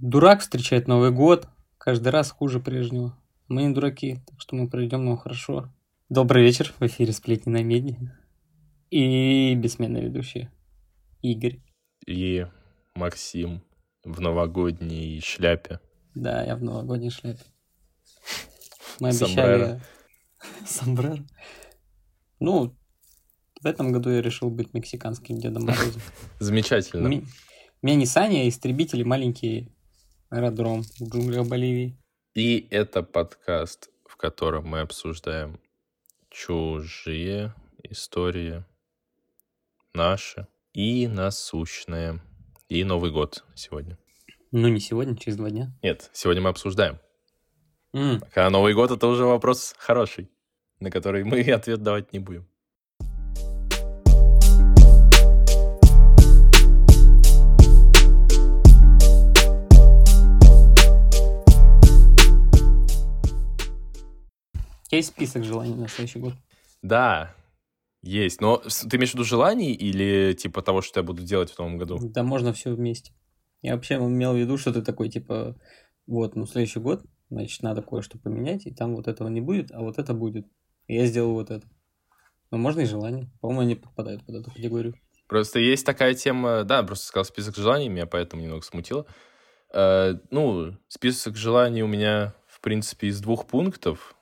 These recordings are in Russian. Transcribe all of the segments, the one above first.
Дурак встречает Новый год, каждый раз хуже прежнего. Мы не дураки, так что мы проведем его хорошо. Добрый вечер, в эфире «Сплетни на меди». И бессменные ведущие. Игорь. И Максим в новогодней шляпе. Да, я в новогодней шляпе. Мы обещали... Сомбреро. Ну, в этом году я решил быть мексиканским Дедом Морозом. Замечательно. Ми- меня не Саня, а истребители маленький аэродром в джунглях Боливии. И это подкаст, в котором мы обсуждаем чужие истории, наши и насущные. И Новый год сегодня. Ну, не сегодня, через два дня. Нет, сегодня мы обсуждаем. М, А Новый год это уже вопрос хороший, на который мы ответ давать не будем. Есть список желаний на следующий год? Да, есть. Но ты имеешь в виду желаний или типа того, что я буду делать в новом году? Да можно все вместе. Я вообще имел в виду, что ты такой, типа, вот, ну, следующий год, значит, надо кое-что поменять, и там вот этого не будет, а вот это будет. И я сделаю вот это. Но можно и желание. По-моему, они подпадают под эту категорию. Просто есть такая тема, да, просто сказал список желаний, меня поэтому немного смутило. Э, ну, список желаний у меня, в принципе, из двух пунктов.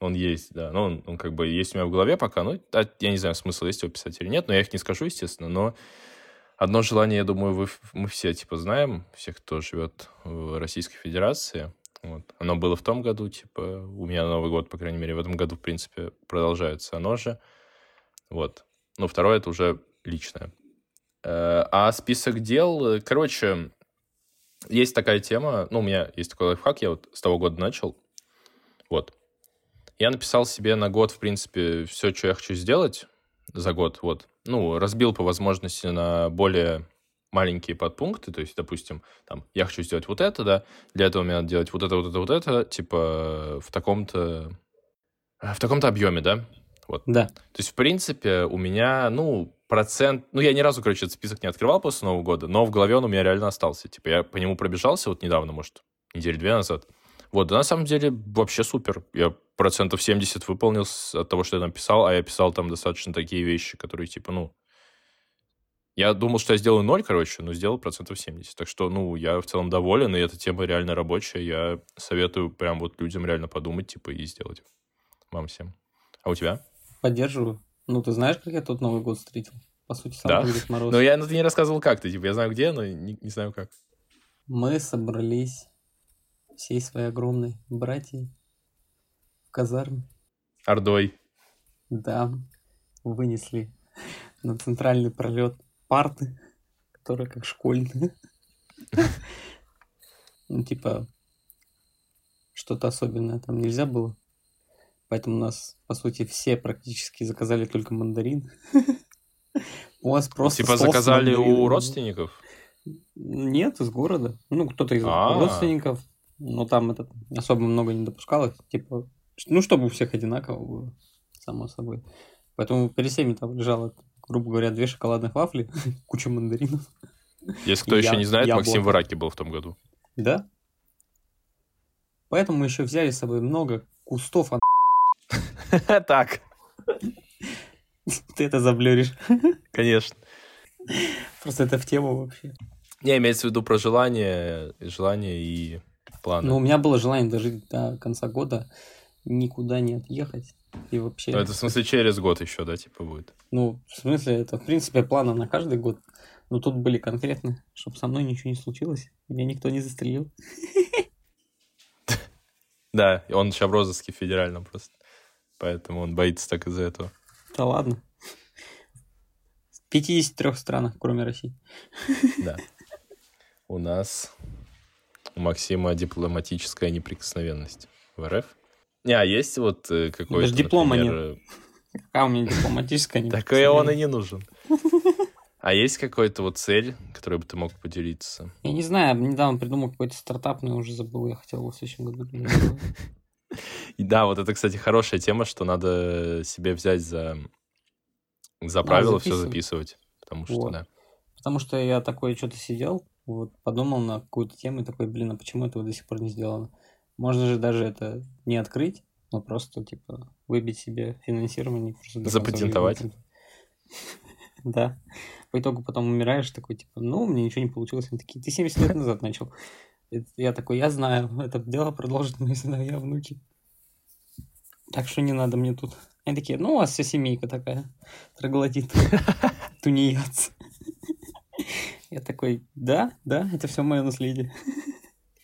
Он есть, да. Ну, он, он как бы есть у меня в голове пока. Ну, я не знаю, смысл есть его писать или нет, но я их не скажу, естественно. Но одно желание, я думаю, вы, мы все, типа, знаем, все, кто живет в Российской Федерации. Вот. Оно было в том году, типа, у меня Новый год, по крайней мере, в этом году, в принципе, продолжается оно же. Вот. Ну, второе, это уже личное. Э, А список дел, короче, есть такая тема, ну, у меня есть такой лайфхак, я вот с того года начал, вот. Я написал себе на год, в принципе, все, что я хочу сделать за год, вот. Ну, разбил по возможности на более маленькие подпункты, то есть, допустим, там, я хочу сделать вот это, да, для этого мне надо делать вот это, вот это, вот это, типа, в таком-то, в таком-то объеме, да, Да. то есть, в принципе, у меня, ну, процент... Ну, я ни разу, короче, этот список не открывал после Нового года, но в голове он у меня реально остался. Типа, я по нему пробежался вот недавно, может, недели две назад. Вот, да, на самом деле, вообще супер. Я процентов 70 выполнил от того, что я там писал, а я писал там достаточно такие вещи, которые, типа, ну... Я думал, что я сделаю ноль, короче, но сделал процентов 70. Так что, ну, я в целом доволен, и эта тема реально рабочая. Я советую прям вот людям реально подумать, типа, и сделать. Вам всем. А у тебя? Поддерживаю. Ну, ты знаешь, как я тот Новый год встретил? По сути, сам Да? Дед Мороз. Ну, я, ну, ты не рассказывал, как ты. Типа, я знаю, где, но не, не знаю, как. Мы собрались всей своей огромной братьей казарме. Ордой. Да, вынесли на центральный пролет парты, которые как школьные. Ну, типа, что-то особенное там нельзя было. Поэтому у нас, по сути, все практически заказали только мандарин. У вас просто типа, заказали у родственников? Нет, из города. Ну, кто-то из А. родственников. Но там это особо много не допускалось. Типа, ну, чтобы у всех одинаково было, само собой. Поэтому перед всеми там лежало, грубо говоря, две шоколадных вафли, куча мандаринов. Если кто еще не знает. Максим в Ираке был в том году. Да? Поэтому мы еще взяли с собой много кустов, а Так, ты это заблюришь. конечно. Просто это в тему вообще. Не, имеется в виду про желание, желание и планы. Ну, у меня было желание дожить до конца года, никуда не отъехать. И вообще... Это в смысле через год еще, да, типа будет? Ну, в смысле, это, в принципе, планы на каждый год. Но тут были конкретны, чтобы со мной ничего не случилось. Меня никто не застрелил. Да, он сейчас в розыске федеральном просто. Поэтому он боится так из-за этого. Да ладно. В 53 странах, кроме России. Да. У нас у Максима дипломатическая неприкосновенность в РФ. Не, а есть вот э, какой-то, Даже диплома например, э, А у меня дипломатическая не Такой он и не нужен. А есть какой-то вот цель, которой бы ты мог поделиться? Я не знаю, я недавно придумал какой-то стартап, но я уже забыл, я хотел его в следующем году. И да, вот это, кстати, хорошая тема, что надо себе взять за, за правило все записывать. Потому что, да. Потому что я такой что-то сидел, вот подумал на какую-то тему и такой, блин, а почему этого до сих пор не сделано? Можно же даже это не открыть, но просто, типа, выбить себе финансирование. Запатентовать. Да. По итогу потом умираешь такой, типа, ну, у меня ничего не получилось. Они такие, ты 70 лет назад начал. Я такой, я знаю, это дело продолжит мои сыновья, внуки. Так что не надо мне тут. Они такие, ну, у вас вся семейка такая, троглодит, тунеядцы. Я такой, да, да, это все мое наследие.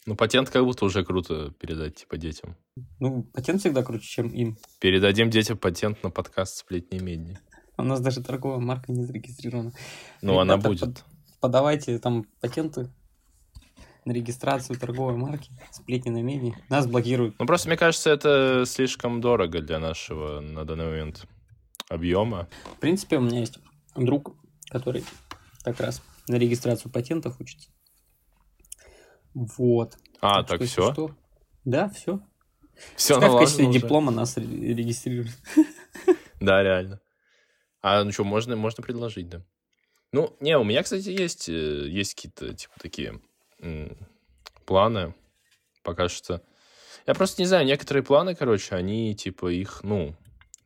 Ну, патент как будто уже круто передать, типа, детям. Ну, патент всегда круче, чем им. Передадим детям патент на подкаст «Сплетни медни». У нас даже торговая марка не зарегистрирована. Ну, она будет. под- подавайте там патенты на регистрацию торговой марки, сплетни на меди. Нас блокируют. Ну, просто, мне кажется, это слишком дорого для нашего на данный момент объема. В принципе, у меня есть друг, который как раз на регистрацию патентов учится. Вот. А, так если все? что- Да, все. Все, в качестве диплома нас ре- регистрируют. Да, реально. А ну что, можно, можно предложить, да. Ну, не, у меня, кстати, есть, э, есть какие-то, типа, такие планы. Пока что. Я просто не знаю, некоторые планы, короче, они, типа, их, ну,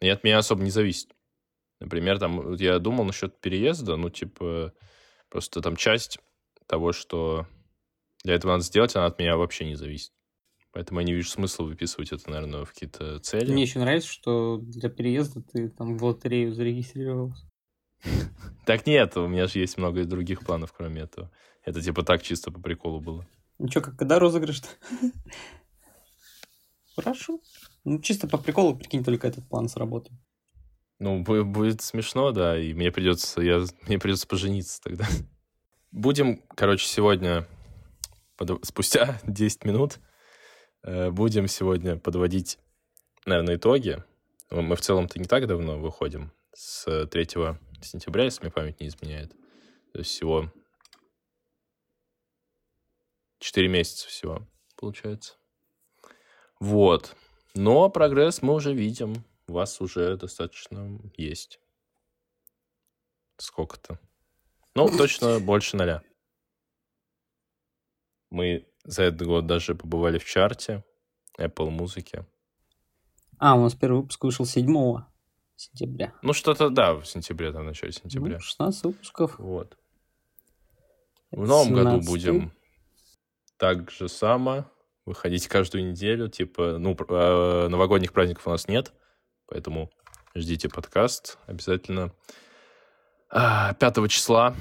и от меня особо не зависят. Например, там, я думал насчет переезда, ну, типа, просто там часть того, что для этого надо сделать, она от меня вообще не зависит. Поэтому я не вижу смысла выписывать это, наверное, в какие-то цели. Мне еще нравится, что для переезда ты там в лотерею зарегистрировался. Так нет, у меня же есть много других планов, кроме этого. Это типа так чисто по приколу было. Ну что, как когда розыгрыш-то? Хорошо. Ну, чисто по приколу, прикинь, только этот план сработает. Ну, бу- будет смешно, да, и мне придется, я, мне придется пожениться тогда. Будем, короче, сегодня, подв- спустя 10 минут, э, будем сегодня подводить, наверное, итоги. Мы в целом-то не так давно выходим, с 3 сентября, если мне память не изменяет. То есть всего 4 месяца всего, получается. Вот. Но прогресс мы уже видим. У вас уже достаточно есть. Сколько-то? Ну, точно больше ноля. Мы за этот год даже побывали в чарте Apple музыки. А, у нас первый выпуск вышел 7 сентября. Ну, что-то, да, в сентябре, там, в начале сентября. Ну, 16 выпусков. Вот. В новом году 17-й. будем так же само выходить каждую неделю. Типа, ну, э, новогодних праздников у нас нет, поэтому ждите подкаст обязательно. А, 5 числа.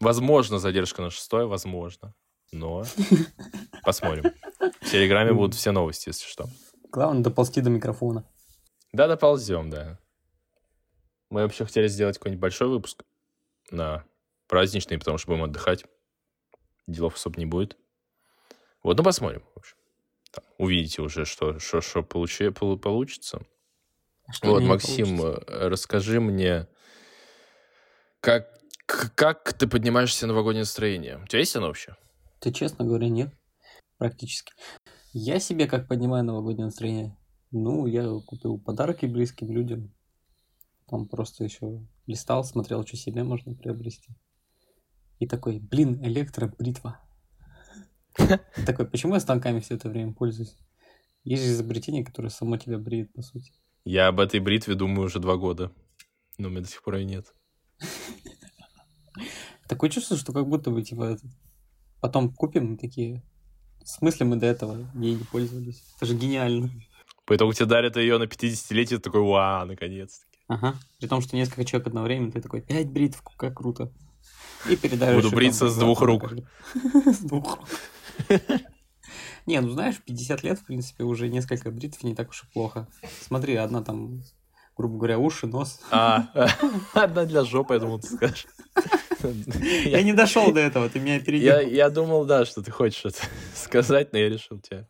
Возможно, задержка на 6, возможно. Но посмотрим. В Телеграме будут все новости, если что. Главное доползти до микрофона. Да, доползем, да. Мы вообще хотели сделать какой-нибудь большой выпуск на праздничный, потому что будем отдыхать. Делов особо не будет. Вот, ну посмотрим. В общем. Там, увидите уже, что, что, что получи- полу- получится. А что вот, Максим, получится? э, расскажи мне, как, как ты поднимаешь себе новогоднее настроение? У тебя есть оно вообще? Ты честно говоря, нет. Практически. Я себе как поднимаю новогоднее настроение? Ну, я купил подарки близким людям. Там просто еще листал, смотрел, что себе можно приобрести. И такой, блин, электробритва. Такой, почему я станками все это время пользуюсь? Есть же изобретение, которое само тебя бреет, по сути. Я об этой бритве думаю уже два года. Но у меня до сих пор ее нет. Такое чувство, что как будто бы, типа, потом купим такие... В смысле мы до этого ей не пользовались? Это же гениально. По итогу тебе дарят ее на 50-летие, ты такой, вау, наконец-таки. Ага. При том, что несколько человек одновременно, ты такой, пять бритв, как круто. И передаешь... Буду бриться там с двух рук. С двух рук. Не, ну знаешь, 50 лет, в принципе, уже несколько бритв не так уж и плохо. Смотри, одна там, грубо говоря, уши, нос. А, одна для жопы, я думал, ты скажешь. Я не дошел до этого, ты меня опередил. я думал, да, что ты хочешь это сказать, но я решил тебя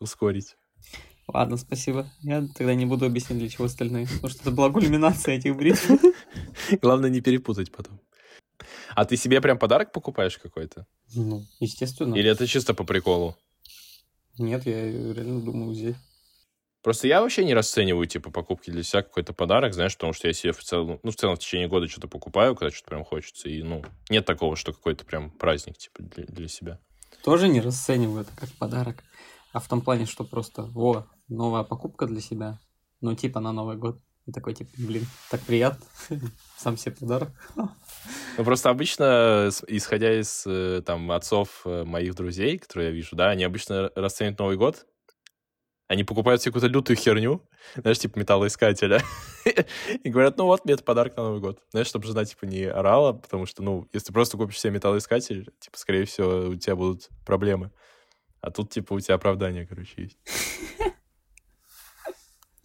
ускорить. Ладно, спасибо. Я тогда не буду объяснять, для чего остальные. Потому что это была кульминация этих бритв. Главное не перепутать потом. А ты себе прям подарок покупаешь какой-то? Ну, естественно. Или это чисто по приколу? Нет, я реально думаю взять. Просто я вообще не расцениваю, типа, покупки для себя какой-то подарок, знаешь, потому что я себе в целом, ну, в целом в течение года что-то покупаю, когда что-то прям хочется, и, ну, нет такого, что какой-то прям праздник, типа, для, для себя. Тоже не расцениваю это как подарок, а в том плане, что просто, во, новая покупка для себя, ну, типа, на Новый год. И такой, типа, блин, так приятно, сам себе подарок. Ну, просто обычно, исходя из, э, там, отцов э, моих друзей, которые я вижу, да, они обычно расценивают Новый год они покупают себе какую-то лютую херню, знаешь, типа металлоискателя, и говорят, ну вот, мне это подарок на Новый год. Знаешь, чтобы жена, типа, не орала, потому что, ну, если ты просто купишь себе металлоискатель, типа, скорее всего, у тебя будут проблемы. А тут, типа, у тебя оправдание, короче, есть.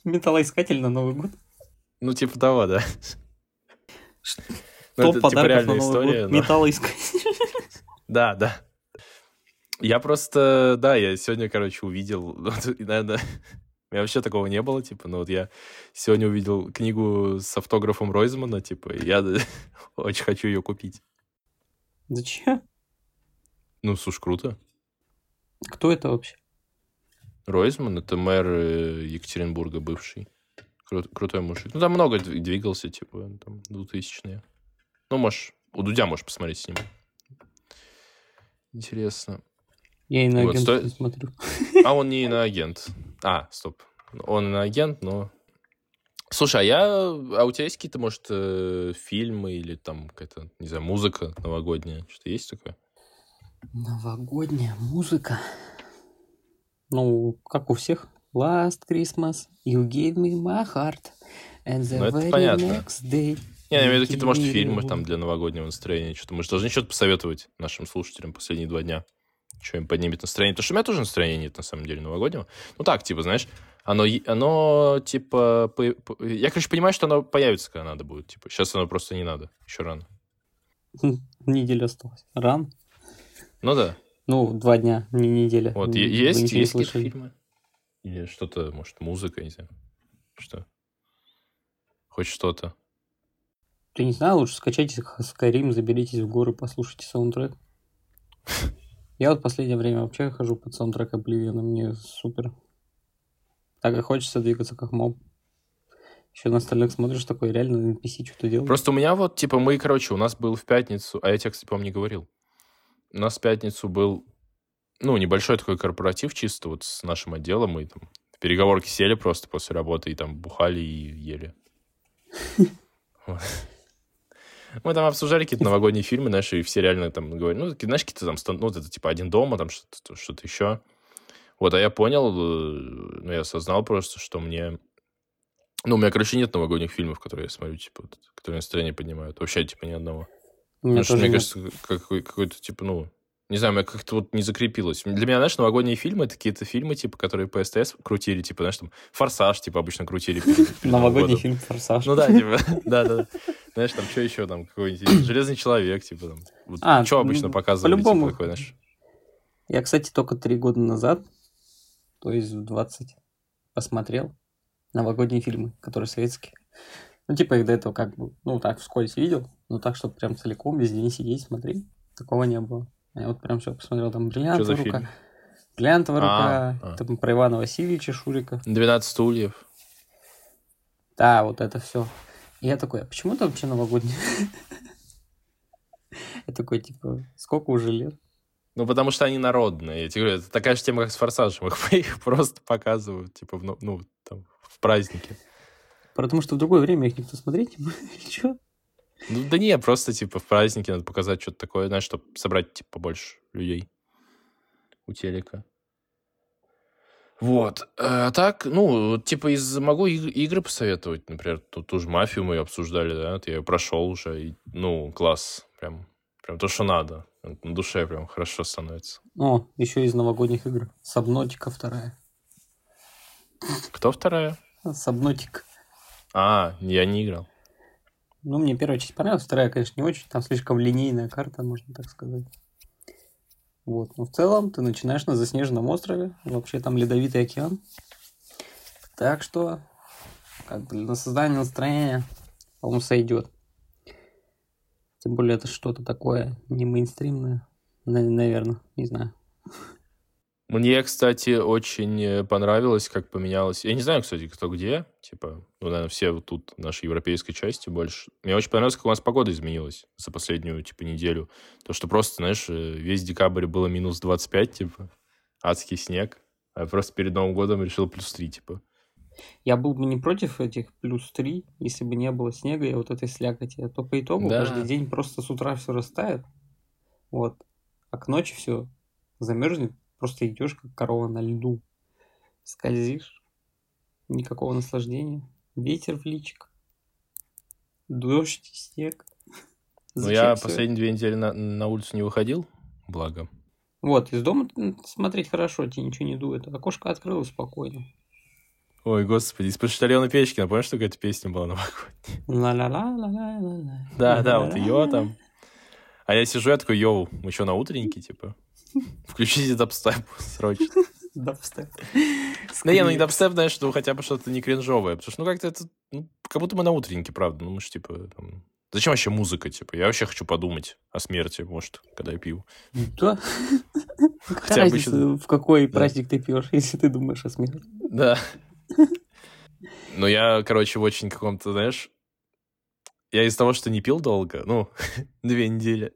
Металлоискатель на Новый год? Ну, типа того, да. Ну, это, типа, реальная история. Металлоискатель. Да, да. Я просто, да, я сегодня, короче, увидел, наверное, у меня вообще такого не было, типа, но вот я сегодня увидел книгу с автографом Ройзмана, типа, и я очень хочу ее купить. Зачем? Ну, слушай, круто. Кто это вообще? Ройзман, это мэр э, Екатеринбурга бывший. Кру- крутой мужик. Ну, там много двигался, типа, там, 2000-е. Ну, можешь, у Дудя можешь посмотреть с ним. Интересно. Я иноагент вот, сто... смотрю. А он не иноагент. А, стоп. Он иноагент, но... Слушай, а я... А у тебя есть какие-то, может, э, фильмы или там какая-то, не знаю, музыка новогодняя? Что-то есть такое? Новогодняя музыка? Ну, как у всех. Last Christmas, you gave me my heart. And the ну, very понятно. next day... Не, я имею в виду какие-то, может, фильмы там для новогоднего настроения. Что-то мы же должны что-то посоветовать нашим слушателям последние два дня что им поднимет настроение. Потому что у меня тоже настроения нет, на самом деле, новогоднего. Ну так, типа, знаешь, оно, оно типа... По, по, я, короче, понимаю, что оно появится, когда надо будет. Типа, сейчас оно просто не надо. Еще рано. Неделя осталась. Рано? Ну да. Ну, два дня, не неделя. Вот, Вы есть, есть какие-то фильмы? Или что-то, может, музыка, не знаю. Что? Хоть что-то. Ты не знаю, лучше скачайте Skyrim, заберитесь в горы, послушайте саундтрек. Я вот в последнее время вообще хожу под саундтрек Oblivion, мне супер. Так и хочется двигаться как моб. Еще на остальных смотришь, такой реально NPC что-то делает. Просто у меня вот, типа, мы, короче, у нас был в пятницу, а я тебе, кстати, по-моему, не говорил. У нас в пятницу был, ну, небольшой такой корпоратив чисто вот с нашим отделом. Мы там в переговорки сели просто после работы и там бухали и ели. Мы там обсуждали какие-то новогодние фильмы, знаешь, и все реально там говорят, ну, знаешь, какие-то там, ну, это типа «Один дома», там что-то, что еще. Вот, а я понял, э, ну, я осознал просто, что мне... Ну, у меня, короче, нет новогодних фильмов, которые я смотрю, типа, которые настроение поднимают. Вообще, типа, ни одного. Потому что, мне нет. кажется, какой- какой-то, типа, ну, не знаю, у меня как-то вот не закрепилось. Для меня, знаешь, новогодние фильмы — это какие-то фильмы, типа, которые по СТС крутили, типа, знаешь, там, «Форсаж», типа, обычно крутили. Новогодний фильм «Форсаж». Ну да, типа, да-да. Знаешь, там, что еще там, какой-нибудь «Железный человек», типа, там. А, что обычно показывали, типа, такой, знаешь? Я, кстати, только три года назад, то есть в 20, посмотрел новогодние фильмы, которые советские. Ну, типа, их до этого как бы, ну, так вскользь видел, но так, чтобы прям целиком весь день сидеть, смотреть, такого не было. Я вот прям все посмотрел, там бриллиантовая рука. Фильм? Бриллиантовая рука, а. там про Ивана Васильевича Шурика. 12 стульев. Да, вот это все. я такой, а почему там вообще новогодний? Я такой, типа, сколько уже лет? Ну, потому что они народные. Я тебе говорю, это такая же тема, как с «Форсажем». Их, их просто показывают, типа, в, ну, там, в празднике. Потому что в другое время их никто смотреть не будет. Ну да не, просто типа в празднике надо показать что-то такое, знаешь, чтобы собрать типа побольше людей у телека. Вот. А так, ну, типа, из могу игры посоветовать, например, ту, ту же мафию мы обсуждали, да, я ее прошел уже, и, ну, класс, прям, прям то, что надо. На душе прям хорошо становится. О, еще из новогодних игр. Сабнотика вторая. Кто вторая? Сабнотик. А, я не играл. Ну, мне первая часть понравилась, вторая, конечно, не очень. Там слишком линейная карта, можно так сказать. Вот. Но в целом ты начинаешь на заснеженном острове. Вообще там ледовитый океан. Так что, как бы на создание настроения, по-моему, сойдет. Тем более это что-то такое не мейнстримное. Наверное, не знаю. Мне, кстати, очень э, понравилось, как поменялось. Я не знаю, кстати, кто где. Типа, ну, наверное, все вот тут нашей европейской части больше. Мне очень понравилось, как у нас погода изменилась за последнюю, типа, неделю. То, что просто, знаешь, э, весь декабрь было минус 25, типа, адский снег. А просто перед Новым годом решил плюс 3, типа. Я был бы не против этих плюс 3, если бы не было снега и вот этой слякоти. А то по итогу Да. каждый день просто с утра все растает. Вот. А к ночи все замерзнет. Просто идешь как корова на льду. Скользишь. Никакого наслаждения. Ветер в личик. Дождь, снег. Ну, я последние две недели на, на улицу не выходил, благо. Вот, из дома смотреть хорошо, тебе ничего не дует. Окошко открылось спокойно. Ой, господи, из Почтальона Печкина, помнишь, такая эта песня была новогодняя? Ла-ла-ла-ла-ла-ла. Да, да, вот ее там. А я сижу, я такой, йоу, мы что, на утреннике, типа? Включите дабстеп срочно. Дабстеп. Да не, ну не дабстеп, знаешь, ну хотя бы что-то не кринжовое. Потому что, ну как-то это, ну, как будто мы на утреннике, правда. Ну мы же, типа, там... Зачем вообще музыка, типа? Я вообще хочу подумать о смерти, может, когда я пью. Да. Хотя бы в какой праздник ты пьешь, если ты думаешь о смерти? Да. Но я, короче, в очень каком-то, знаешь... Я из того, что не пил долго, ну, две недели.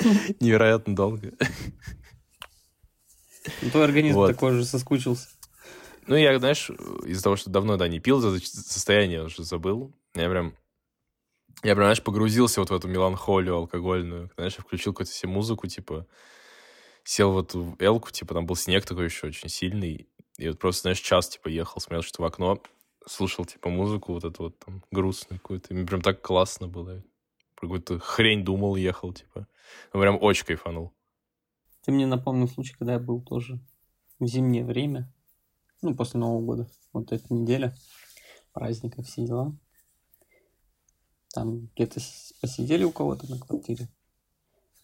Невероятно долго. Ну, Твой организм Вот. такой же соскучился. Ну, я, знаешь, из-за того, что давно, да, не пил, за состояние уже забыл. Я прям, я прям, знаешь, погрузился вот в эту меланхолию алкогольную. Знаешь, я включил какую-то себе музыку, типа, сел в эту элку, типа, там был снег такой еще очень сильный. И вот просто, знаешь, час, типа, ехал, смотрел что в окно, слушал, типа, музыку вот эту вот там грустную какую-то. И мне прям так классно было. Про какую-то хрень думал, ехал, типа. Прям очень кайфанул. Ты мне напомнил случай, когда я был тоже в зимнее время, ну, после Нового года, вот эта неделя, праздника, все дела. Там где-то посидели у кого-то на квартире.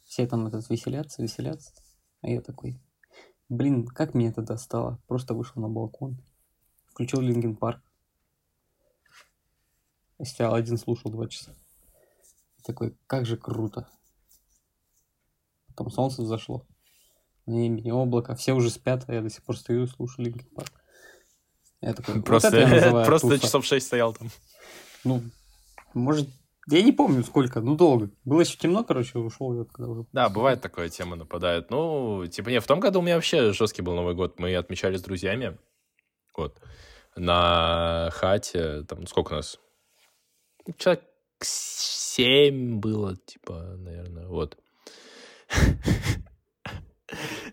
Все там этот веселятся, веселятся. А я такой, блин, как меня это достало. Просто вышел на балкон, включил Линген Парк. Стоял один, слушал два часа. Такой, как же круто. Потом солнце взошло. Небе не облако. Все уже спят, а я до сих пор стою и слушаю Линкен Парк. Я такой, вот Просто, это я просто туса. часов шесть стоял там. Ну, может, я не помню сколько, ну долго. Было еще темно, короче, ушел я когда уже. Да, бывает такое, тема нападает. Ну, типа, не, в том году у меня вообще жесткий был Новый год. Мы отмечали с друзьями. Вот. На хате, там, сколько у нас? Человек семь было, типа, наверное, вот.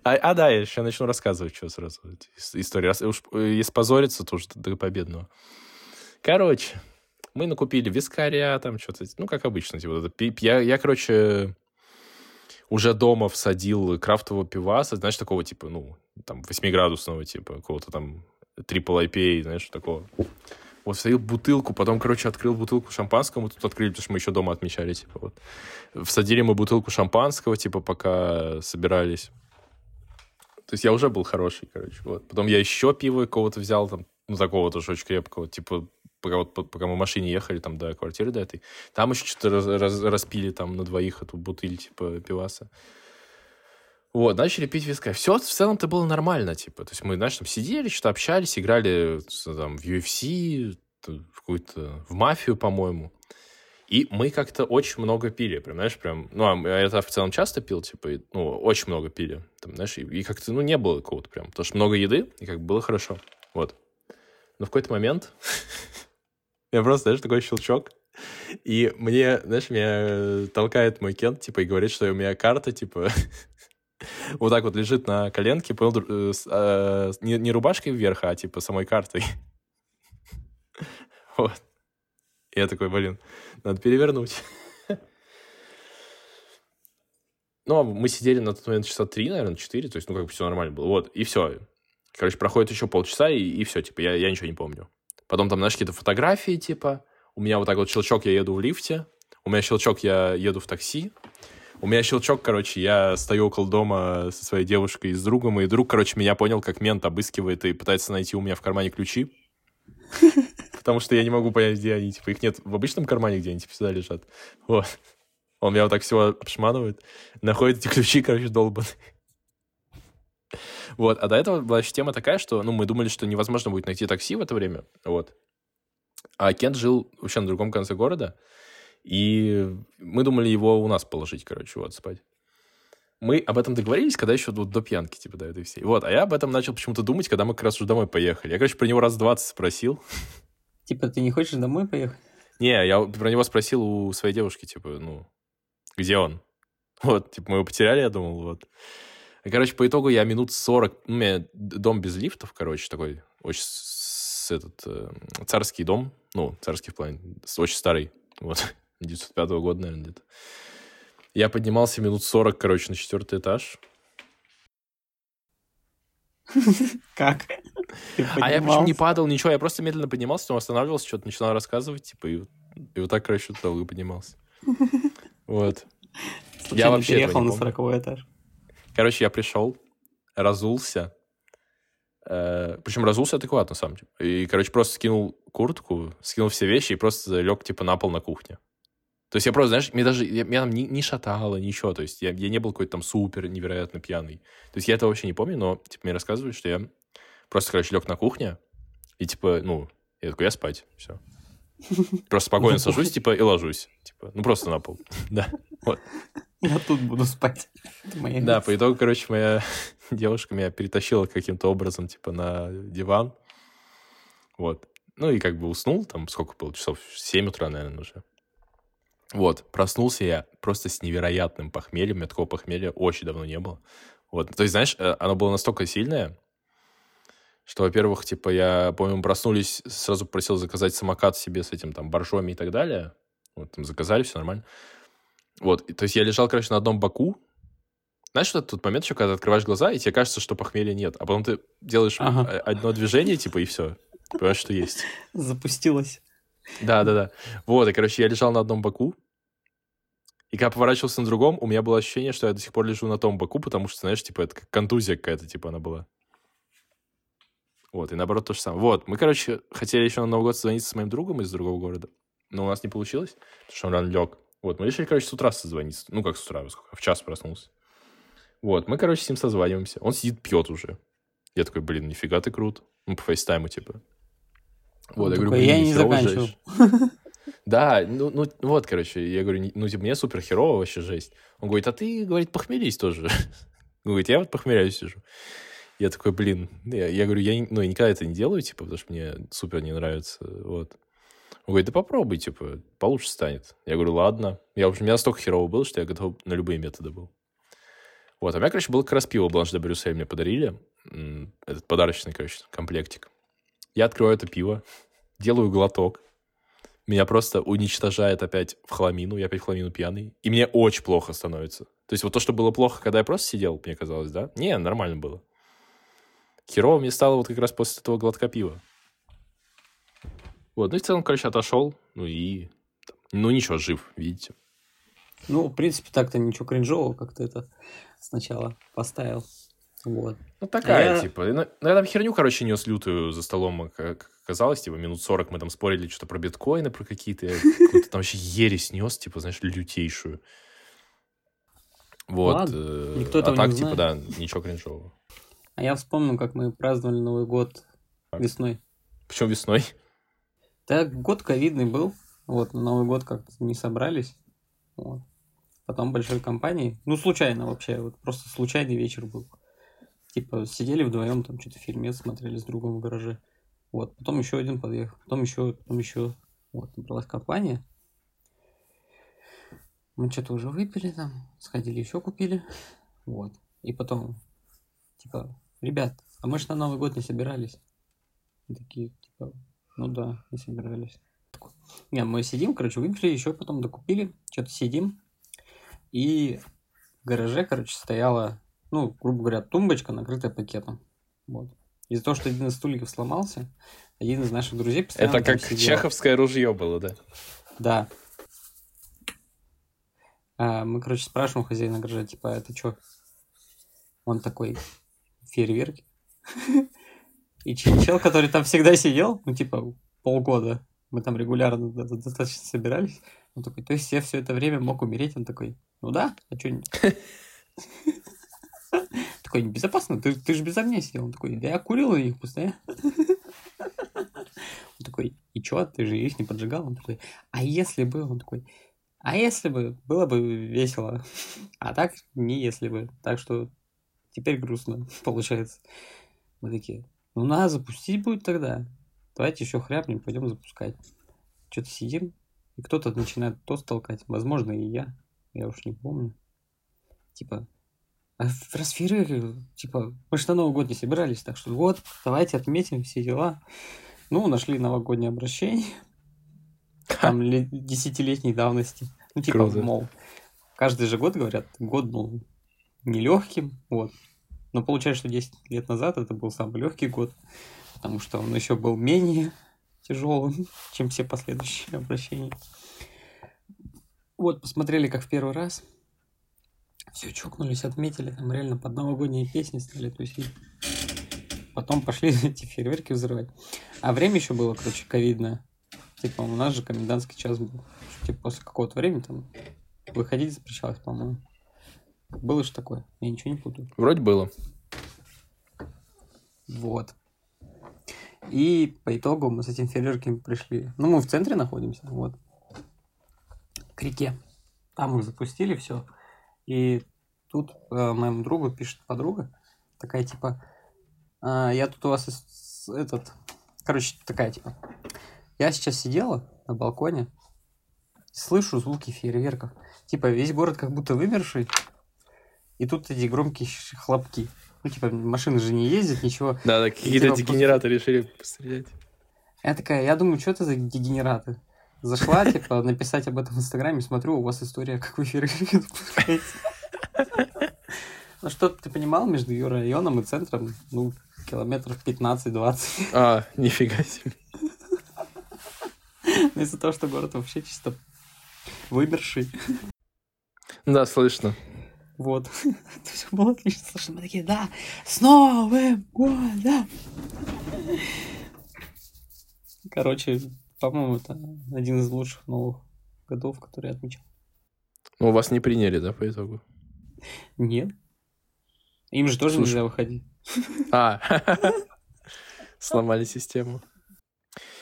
А, а, да, я еще начну рассказывать, что сразу. ис- История. Уж, э, если позориться, то уж до победного. Короче, мы накупили вискаря, там что-то, ну, как обычно. Типа, я, я, короче, уже дома всадил крафтового пиваса, знаешь, такого, типа, ну, там, 8-градусного, типа, какого-то там Triple IPA, знаешь, такого. Вот всадил бутылку, потом, короче, открыл бутылку шампанского, мы тут открыли, потому что мы еще дома отмечали, типа, вот. Всадили мы бутылку шампанского, типа, пока собирались. То есть я уже был хороший, короче, вот. Потом я еще пиво какого-то взял, там, ну, такого тоже очень крепкого, типа, пока, вот, пока мы в машине ехали, там, до квартиры до этой. Там еще что-то раз- раз- распили, там, на двоих эту бутыль, типа, пиваса. Вот, начали пить виска. Все в целом-то было нормально, типа. То есть мы, знаешь, там сидели, что-то общались, играли там, в UFC, в какую-то, в мафию, по-моему. И мы как-то очень много пили, прям, знаешь, прям, ну, а я это в целом часто пил, типа, и, ну, очень много пили, там, знаешь, и, и как-то, ну, не было какого-то прям, потому что много еды, и как бы было хорошо, вот. Но в какой-то момент я просто, знаешь, такой щелчок, и мне, знаешь, меня э, толкает мой кент, типа, и говорит, что у меня карта, типа, вот так вот лежит на коленке, понял, э, э, не, рубашкой вверх, а, типа, самой картой. Вот. Я такой, блин, надо перевернуть. Ну, а мы сидели на тот момент часа три, наверное, четыре, то есть, ну, как бы все нормально было. Вот, и все. Короче, проходит еще полчаса, и, и все, типа, я, я ничего не помню. Потом там, знаешь, какие-то фотографии, типа, у меня вот так вот щелчок, я еду в лифте, у меня щелчок, я еду в такси, у меня щелчок, короче, я стою около дома со своей девушкой и с другом, и друг, короче, меня понял, как мент обыскивает и пытается найти у меня в кармане ключи. Потому что я не могу понять, где они. Типа, их нет в обычном кармане, где они, типа, сюда лежат. Вот. Он меня вот так всего обшманывает. Находит эти ключи, короче, долбанные. Вот, а до этого была еще тема такая, что, ну, мы думали, что невозможно будет найти такси в это время, вот. А Кент жил вообще на другом конце города, и мы думали его у нас положить, короче, вот, спать. Мы об этом договорились, когда еще вот до пьянки, типа, до этой всей. Вот, а я об этом начал почему-то думать, когда мы как раз уже домой поехали. Я, короче, про него раз 20 спросил. Типа, ты не хочешь домой поехать? Не, я про него спросил у своей девушки, типа, ну, где он? Вот, типа, мы его потеряли, я думал, вот. Короче, по итогу я минут 40... Ну, у меня дом без лифтов, короче, такой очень с, этот, э, царский дом. Ну, царский в плане, очень старый. Вот, 905 года, наверное, где-то. Я поднимался минут 40, короче, на четвертый этаж. Как? А я причем не падал, ничего, я просто медленно поднимался, потом останавливался, что-то начинал рассказывать, типа, и, и вот так, короче, долго поднимался. Вот. Я вообще переехал на 40 этаж. Короче, я пришел, разулся, э, причем разулся адекватно, деле. И, короче, просто скинул куртку, скинул все вещи и просто лег, типа, на пол на кухне. То есть я просто, знаешь, мне даже, я, меня там не, не шатало, ничего, то есть я, я не был какой-то там супер невероятно пьяный. То есть я это вообще не помню, но, типа, мне рассказывают, что я просто, короче, лег на кухне, и, типа, ну, я такой, я спать, все. Просто спокойно сажусь, типа, и ложусь. Типа, ну, просто на пол. Да, вот. Я тут буду спать. Да, по итогу, короче, моя девушка меня перетащила каким-то образом, типа, на диван. Вот. Ну, и как бы уснул, там, сколько было, часов 7 утра, наверное, уже. Вот, проснулся я просто с невероятным похмельем. У меня такого похмелья очень давно не было. Вот, то есть, знаешь, э, оно было настолько сильное, что, во-первых, типа, я, помню, проснулись, сразу просил заказать самокат себе с этим, там, боржоми и так далее. Вот, там, заказали, все нормально. Вот, то есть я лежал, короче, на одном боку. Знаешь, вот этот момент еще, когда ты открываешь глаза, и тебе кажется, что похмелья нет, а потом ты делаешь ага. одно движение, типа, и все. Понимаешь, что есть. Запустилось. Да, да, да. Вот, и, короче, я лежал на одном боку, и когда поворачивался на другом, у меня было ощущение, что я до сих пор лежу на том боку, потому что, знаешь, типа, это как контузия какая-то, типа, она была. Вот, и наоборот то же самое. Вот, мы, короче, хотели еще на Новый год созвониться с моим другом из другого города, но у нас не получилось, потому что он рано лег. Вот, мы решили, короче, с утра созвониться. Ну, как с утра, сколько? В час проснулся. Вот, мы, короче, с ним созваниваемся. Он сидит, пьет уже. Я такой, блин, нифига ты крут. Ну, по фейстайму, типа. Вот, я говорю, блин, я не заканчивал. Да, ну, ну вот, короче, я говорю, ну, типа, мне супер херово вообще жесть. Он говорит, а ты, говорит, похмелись тоже. Он говорит, я вот похмеляюсь сижу. Я такой, блин, я, я говорю, я, ну, я никогда это не делаю, типа, потому что мне супер не нравится, вот. Он говорит, да попробуй, типа, получше станет. Я говорю, ладно. Я, в общем, у меня настолько херово был, что я готов на любые методы был. Вот, а у меня, короче, было как раз пиво Бланш де Брюссель мне подарили. Этот подарочный, короче, комплектик. Я открываю это пиво, делаю глоток. Меня просто уничтожает опять в хламину. Я опять в хламину пьяный. И мне очень плохо становится. То есть вот то, что было плохо, когда я просто сидел, мне казалось, да? Не, нормально было. Херово мне стало вот как раз после этого глотка пива. Вот, ну и в целом, короче, отошел, ну и... Ну ничего, жив, видите. Ну, в принципе, так-то ничего кринжового как-то это сначала поставил. Вот. Ну, такая, а типа. Я... Ну, я там херню, короче, нес лютую за столом, как казалось, типа, минут 40 мы там спорили что-то про биткоины, про какие-то... Какую-то там вообще ересь нес, типа, знаешь, лютейшую. Вот. Ладно, э, никто а так, не типа, да, ничего кринжового. А я вспомнил, как мы праздновали Новый год так. весной. Почему весной? Так, год ковидный был. Вот, на Новый год как-то не собрались. Вот. Потом большой компании. Ну, случайно вообще. Вот просто случайный вечер был. Типа, сидели вдвоем, там что-то фильмец смотрели с другом в гараже. Вот, потом еще один подъехал, потом еще, потом еще. Вот, набралась компания. Мы что-то уже выпили там, сходили еще купили. Вот. И потом, типа, ребят, а мы же на Новый год не собирались. И такие, типа, ну да, не собирались. Не, мы сидим, короче, выпили, еще потом докупили, что-то сидим. И в гараже, короче, стояла, ну, грубо говоря, тумбочка, накрытая пакетом. Вот. Из-за того, что один из стульев сломался, один из наших друзей постоянно Это как сидел. чеховское ружье было, да? Да. А, мы, короче, спрашиваем хозяина гаража, типа, «А это что? Он такой, фейерверки. И чел, который там всегда сидел, ну, типа, полгода, мы там регулярно достаточно собирались, он такой, то есть я все это время мог умереть? Он такой, ну да, а что такой, безопасно, ты, ты же без огня сидел. Он такой, да я курил на них постоянно. Он такой, и чё, ты же их не поджигал? Он такой, а если бы? Он такой, а если бы? Было бы весело. А так, не если бы. Так что теперь грустно получается. Мы такие, ну надо запустить будет тогда. Давайте еще хряпнем, пойдем запускать. Что-то сидим, и кто-то начинает тост толкать. Возможно, и я. Я уж не помню. Типа, а в расферы, типа, мы же на Новый год не собирались, так что вот, давайте отметим все дела. Ну, нашли новогоднее обращение. Там десятилетней давности. Ну, типа, Круто. мол, каждый же год говорят, год был нелегким, вот. Но получается, что 10 лет назад это был самый легкий год, потому что он еще был менее тяжелым, чем все последующие обращения. Вот, посмотрели, как в первый раз. Все, чокнулись, отметили, там реально под новогодние песни стали тусить. Потом пошли эти фейерверки взрывать. А время еще было, короче, ковидное. Типа, у нас же комендантский час был. Типа, после какого-то времени там выходить запрещалось, по-моему. Было же такое? Я ничего не путаю. Вроде было. Вот. И по итогу мы с этим фейерверками пришли. Ну, мы в центре находимся, вот. К реке. Там их запустили, все. И тут э, моему другу пишет подруга, такая типа, э, я тут у вас этот, короче, такая типа, я сейчас сидела на балконе, слышу звуки фейерверков. Типа весь город как будто вымерший, и тут эти громкие хлопки. Ну, типа, машины же не ездят, ничего. Да, да какие-то типа, дегенераты просто... решили пострелять. Я такая, я думаю, что это за дегенераты? Зашла, типа, написать об этом в Инстаграме, смотрю, у вас история, как фейерверки запускаете. Ну, что ты понимал, между районом и центром, ну, километров 15-20. А, нифига себе. Ну, из-за того, что город вообще чисто вымерший. Да, слышно. Вот. Это все было отлично слышно. Мы такие, да, с Новым годом! Короче, по-моему, это один из лучших новых годов, который я отмечал. Ну, вас не приняли, да, по итогу? Нет. Им же тоже Слушай... нельзя выходить. А, сломали систему.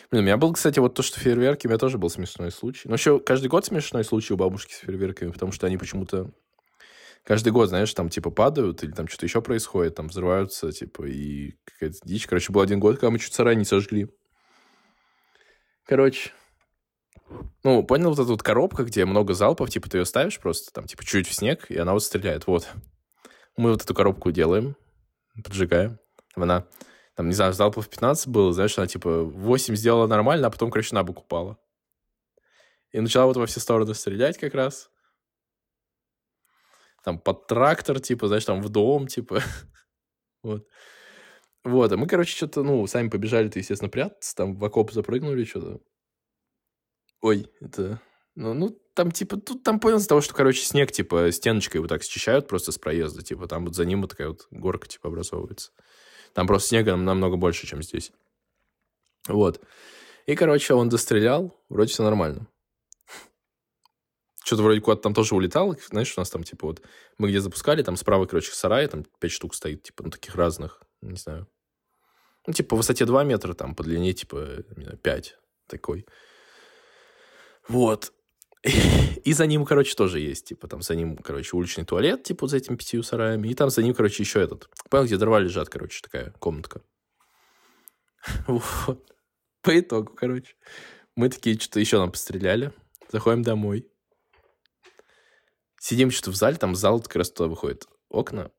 Блин, у меня был, кстати, вот то, что фейерверки, у меня тоже был смешной случай. Но еще каждый год смешной случай у бабушки с фейерверками, потому что они почему-то каждый год, знаешь, там, типа, падают, или там что-то еще происходит, там, взрываются, типа, и какая-то дичь. Короче, был один год, когда мы чуть сарай не сожгли. Короче, ну, понял, вот эта вот коробка, где много залпов, типа, ты ее ставишь просто, там, типа, чуть в снег, и она вот стреляет, вот. Мы вот эту коробку делаем, поджигаем. Она, там, не знаю, залпов 15 было, знаешь, она, типа, 8 сделала нормально, а потом, короче, на бок упала. И начала вот во все стороны стрелять как раз там под трактор, типа, знаешь, там в дом, типа. вот. Вот, а мы, короче, что-то, ну, сами побежали-то, естественно, прятаться, там в окоп запрыгнули, что-то. Ой, это... Ну, ну, там, типа, тут там понял из-за того, что, короче, снег, типа, стеночкой вот так счищают просто с проезда, типа, там вот за ним вот такая вот горка, типа, образовывается. Там просто снега намного больше, чем здесь. Вот. И, короче, он дострелял, вроде все нормально. Что-то вроде куда-то там тоже улетал. Знаешь, у нас там, типа, вот мы где запускали, там справа, короче, сарай, там пять штук стоит, типа, ну, таких разных, не знаю. Ну, типа, по высоте 2 метра, там, по длине, типа, не знаю, 5 такой. Вот. И за ним, короче, тоже есть, типа, там за ним, короче, уличный туалет, типа, за этими пятью сараями. И там за ним, короче, еще этот. Понял, где дрова лежат, короче, такая комнатка. Вот. По итогу, короче. Мы такие что-то еще нам постреляли. Заходим домой. Сидим что-то в зале, там зал как раз туда выходит. Окна.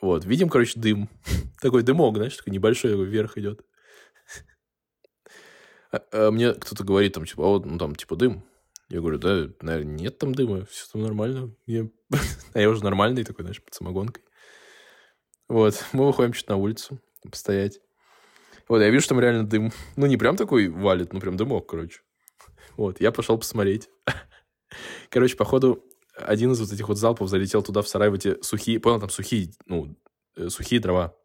Вот, видим, короче, дым. Такой дымок, знаешь, такой небольшой вверх идет. А, а мне кто-то говорит, там, типа, а вот, ну, там, типа, дым. Я говорю, да, наверное, нет там дыма, все там нормально. А я уже нормальный такой, знаешь, под самогонкой. Вот, мы выходим что-то на улицу постоять. Вот, я вижу, что там реально дым. Ну, не прям такой валит, ну, прям дымок, короче. Вот, я пошел посмотреть. Короче, походу, один из вот этих вот залпов залетел туда в сарай в эти сухие, понял, там сухие, ну, э, сухие дрова.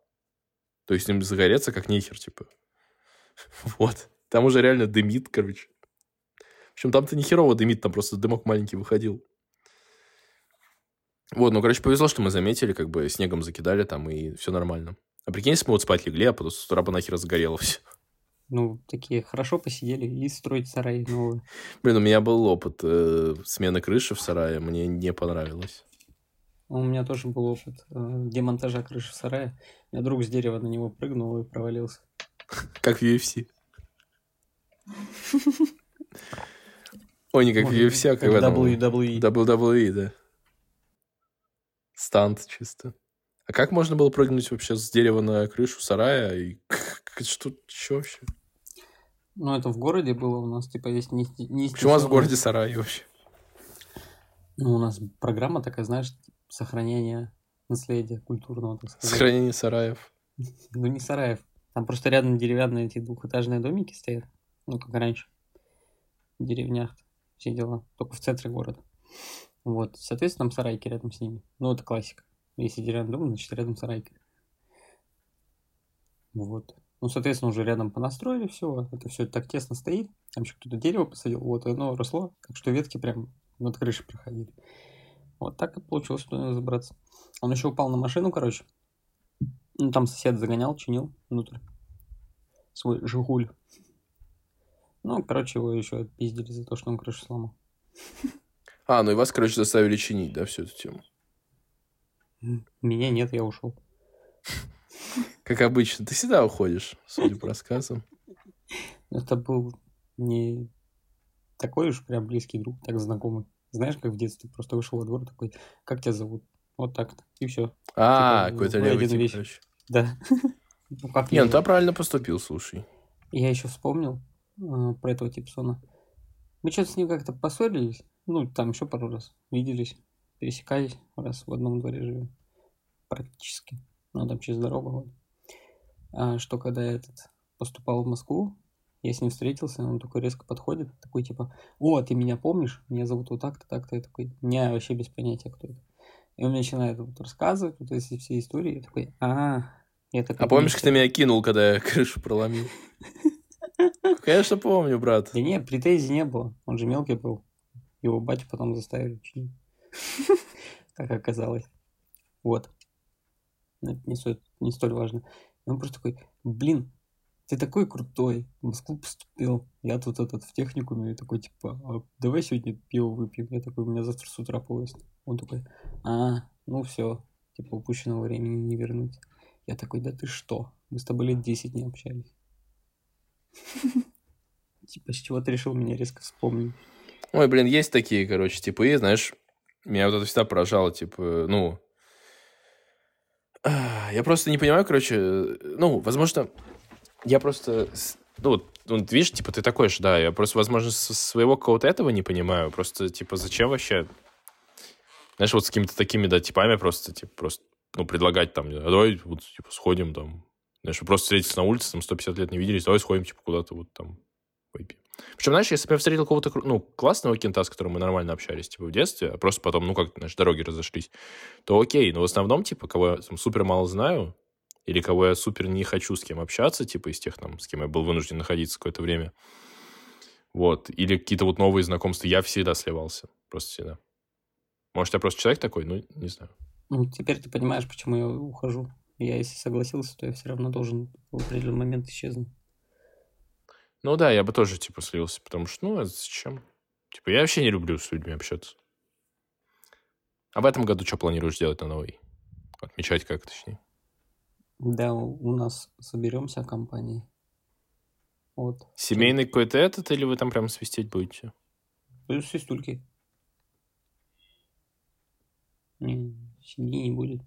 То есть им загореться как нехер, типа. Вот. Там уже реально дымит, короче. В общем, там-то не херово дымит, там просто дымок маленький выходил. Вот, ну, короче, повезло, что мы заметили, как бы снегом закидали там, и все нормально. А прикинь, если мы вот спать легли, а потом с утра бы нахер сгорело все. Ну, такие хорошо посидели и строить сараи новые. Блин, у меня был опыт э, смены крыши в сарае, мне не понравилось. У меня тоже был опыт э, демонтажа крыши в сарае. У меня друг с дерева на него прыгнул и провалился. Как в UFC. Ой, не как в UFC, а как в. WWE. WWE, да. Стант чисто. А как можно было прыгнуть вообще с дерева на крышу сарая? И что, что вообще? Ну, это в городе было у нас, типа, есть не, не Почему у вас в городе сарай вообще? Ну, у нас программа такая, знаешь, сохранение наследия культурного, так сказать. Сохранение сараев. Ну, не сараев. Там просто рядом деревянные эти двухэтажные домики стоят. Ну, как раньше. В деревнях. Все дела. Только в центре города. Вот. Соответственно, там сарайки рядом с ними. Ну, это классика. Если деревянный дом, значит, рядом сарайка. Вот. Ну, соответственно, уже рядом понастроили все. Это все так тесно стоит. Там еще кто-то дерево посадил. Вот, оно росло. Так что ветки прям над крышей проходили. Вот так и получилось туда забраться. Он еще упал на машину, короче. Ну, там сосед загонял, чинил внутрь. Свой Жигуль. Ну, короче, его еще отпиздили за то, что он крышу сломал. А, ну и вас, короче, заставили чинить, да, всю эту тему? Меня нет, я ушел. Как обычно. Ты всегда уходишь, судя по рассказам. Это был не такой уж прям близкий друг, так знакомый. Знаешь, как в детстве, просто вышел во двор такой, как тебя зовут? Вот так-то, и все. А, Типа, какой-то ну, левый тип, короче. Да. Ну, как Не, ну ты правильно поступил, слушай. Я еще вспомнил э, про этого Типсона. Мы что-то с ним как-то поссорились. Ну, там еще пару раз виделись, пересекались, раз в одном дворе живем. Практически. Ну, там через дорогу. Вот. А что, когда я этот поступал в Москву, я с ним встретился, он такой резко подходит, такой типа, о, ты меня помнишь? Меня зовут вот так-то, так-то. Я такой, не, вообще без понятия, кто это. И он мне начинает вот рассказывать вот эти все истории. Я такой, а, я такой, А помнишь, «Блин, как ты меня кинул, когда я крышу проломил? Конечно, помню, брат. Да не, претензий не было. Он же мелкий был. Его батю потом заставили чинить. Как оказалось. Вот. Это не, столь- не столь важно. И он просто такой, блин, ты такой крутой, в Москву поступил. Я тут этот в техникуме, и такой, типа, «А давай сегодня пиво выпьем. Я такой, у меня завтра с утра поезд. Он такой, а, ну все, типа, упущенного времени не вернуть. Я такой, да ты что? Мы с тобой лет 10 не общались. Типа, с чего ты решил меня резко вспомнить? Ой, блин, есть такие, короче, типы, знаешь, меня вот это всегда поражало, типа, ну... Я просто не понимаю, короче, ну, возможно, я просто... Ну, вот, ну, видишь, типа, ты такой же, да, я просто, возможно, своего какого-то этого не понимаю, просто, типа, зачем вообще... Знаешь, вот с какими-то такими, да, типами просто, типа, просто, ну, предлагать там, а давай, вот, типа, сходим там, знаешь, просто встретитесь на улице, там, 150 лет не виделись, давай сходим, типа, куда-то вот там выпьем. Причем, знаешь, если бы я встретил какого-то, кру- ну, классного кента, с которым мы нормально общались, типа, в детстве, а просто потом, ну, как, знаешь, дороги разошлись, то окей. Но в основном, типа, кого я там, супер мало знаю, или кого я супер не хочу с кем общаться, типа, из тех, там, с кем я был вынужден находиться какое-то время, вот, или какие-то вот новые знакомства, я всегда сливался, просто всегда. Может, я просто человек такой, ну, не знаю. Ну, теперь ты понимаешь, почему я ухожу. Я если согласился, то я все равно должен в определенный момент исчезнуть. Ну да, я бы тоже, типа, слился, потому что, ну, а зачем? Типа, я вообще не люблю с людьми общаться. А в этом году что планируешь делать на новый? Отмечать как, точнее. Да, у нас соберемся компанией. Вот. Семейный какой-то этот, или вы там прям свистеть будете? Плюс свистульки. Не, семьи не будет.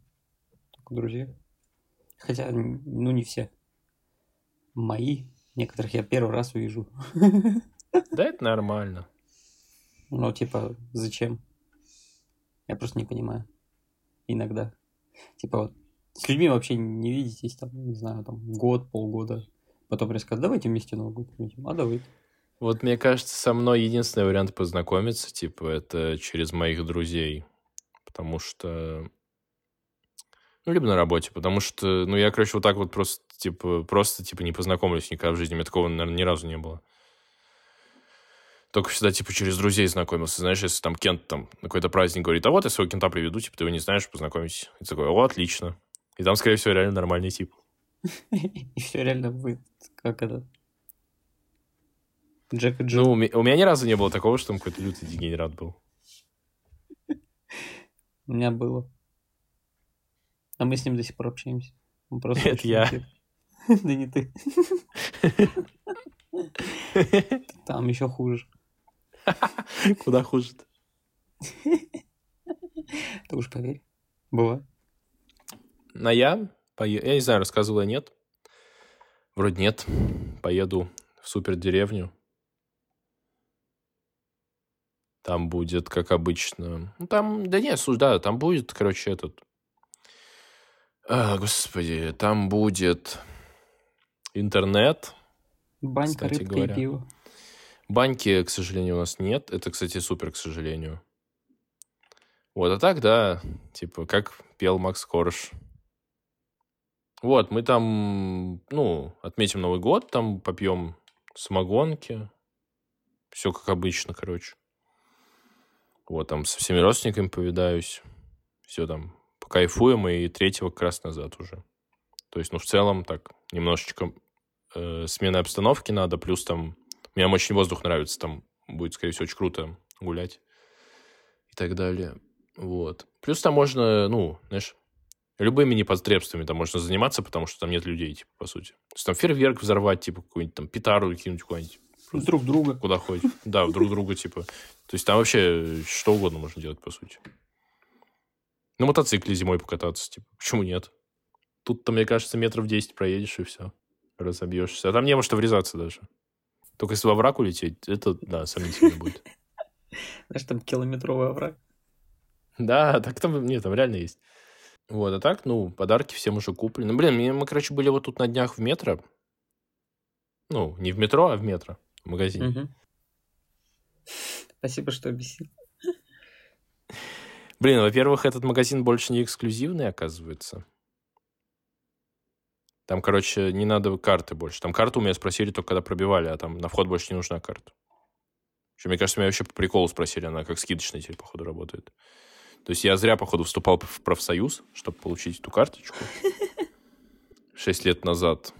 Только друзья. Хотя, ну, не все. Мои. Некоторых я первый раз увижу. Да, это нормально. Ну, типа, зачем? Я просто не понимаю. Иногда. Типа, вот, с людьми вообще не видитесь, там, не знаю, там, год, полгода. Потом резко, давайте вместе Новый год отметим. А давайте. Вот мне кажется, со мной единственный вариант познакомиться, типа, это через моих друзей. Потому что... Ну, либо на работе, потому что, ну, я, короче, вот так вот просто, типа, просто, типа, не познакомлюсь никогда в жизни. У меня такого, наверное, ни разу не было. только всегда, типа, через друзей знакомился. Знаешь, если там Кент там на какой-то праздник говорит, а вот я своего Кента приведу, типа, ты его не знаешь, познакомитесь. И такой, о, отлично. И там, скорее всего, реально нормальный тип. И все реально будет, как это, Джек и Джилл. Ну, у меня ни разу не было такого, что там какой-то лютый дегенерат был. У меня было. А мы с ним до сих пор общаемся. Он просто Это я. Да не ты. Там еще хуже. Куда хуже-то? Ты уж поверь. Бывает. На я? Я не знаю, рассказывала нет. Вроде нет. Поеду в супер деревню. Там будет, как обычно... Ну, там, да нет, слушай, да, там будет, короче, этот... А, господи, там будет интернет. Банька, рыбка говоря. и пиво. Баньки, к сожалению, у нас нет. Это, кстати, супер, к сожалению. Вот, а так, да, типа, как пел Макс Корж. Вот, мы там, ну, отметим Новый год, там попьем самогонки. Все как обычно, короче. Вот, там со всеми родственниками повидаюсь. Все там покайфуем, и третьего как раз назад уже. То есть, ну, в целом, так, немножечко э, смены обстановки надо, плюс там... Мне очень воздух нравится, там будет, скорее всего, очень круто гулять и так далее. Вот. Плюс там можно, ну, знаешь, любыми непотребствами там можно заниматься, потому что там нет людей, типа, по сути. То есть там фейерверк взорвать, типа, какую-нибудь там петару кинуть куда-нибудь. Друг друга. Куда ходить. Да, друг друга, типа. То есть там вообще что угодно можно делать, по сути. На мотоцикле зимой покататься, типа. Почему нет? Тут-то, мне кажется, метров 10 проедешь, и все. Разобьешься. А там не во что врезаться даже. Только если во враг улететь, это, да, сомнительно будет. Знаешь, там километровый овраг. Да, так там, нет, там реально есть. Вот, а так, ну, подарки всем уже куплены. Блин, мы, короче, были вот тут на днях в метро. Ну, не в метро, а в метро, в магазине. Угу. Спасибо, что объяснил. Блин, во-первых, этот магазин больше не эксклюзивный, оказывается. Там, короче, не надо карты больше. Там карту у меня спросили только когда пробивали, а там на вход больше не нужна карта. Еще, мне кажется, меня вообще по приколу спросили, она как скидочная теперь, походу, работает. То есть я зря, походу, вступал в профсоюз, чтобы получить эту карточку. Шесть лет назад.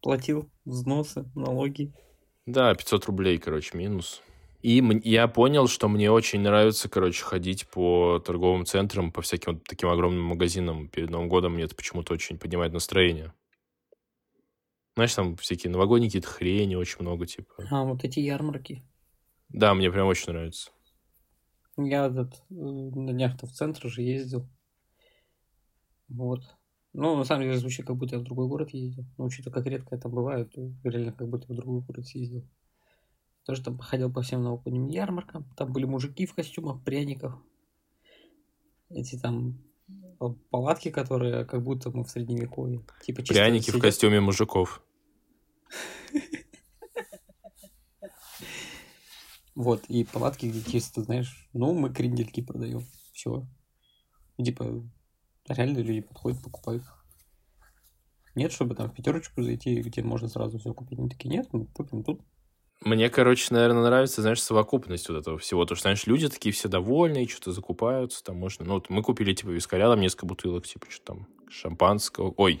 Платил взносы, налоги. Да, 500 рублей, короче, минус. И я понял, что мне очень нравится, короче, ходить по торговым центрам, по всяким вот таким огромным магазинам перед Новым годом. Мне это почему-то очень поднимает настроение. Знаешь, там всякие новогодние какие-то хрени очень много, типа. А, вот эти ярмарки. Да, мне прям очень нравится. Я этот, э, на днях-то в центр уже ездил. Вот. Ну, на самом деле, звучит, как будто я в другой город ездил. Но учитывая, как редко это бывает, реально как будто в другой город съездил. Тоже там походил по всем новогодним ярмаркам. Там были мужики в костюмах, пряников. Эти там э, палатки, которые как будто мы в средневековье. Типа Пряники сидят. в костюме мужиков. Вот, и палатки, где чисто, знаешь, ну, мы крендельки продаем. Все. Типа, реально люди подходят, покупают. Нет, чтобы там в пятерочку зайти, где можно сразу все купить. Они такие, нет, мы купим тут. Мне, короче, наверное, нравится, знаешь, совокупность вот этого всего. То, что, знаешь, люди такие все довольные, что-то закупаются, там можно... Ну, вот мы купили, типа, вискаря, там несколько бутылок, типа, что там, шампанского. Ой.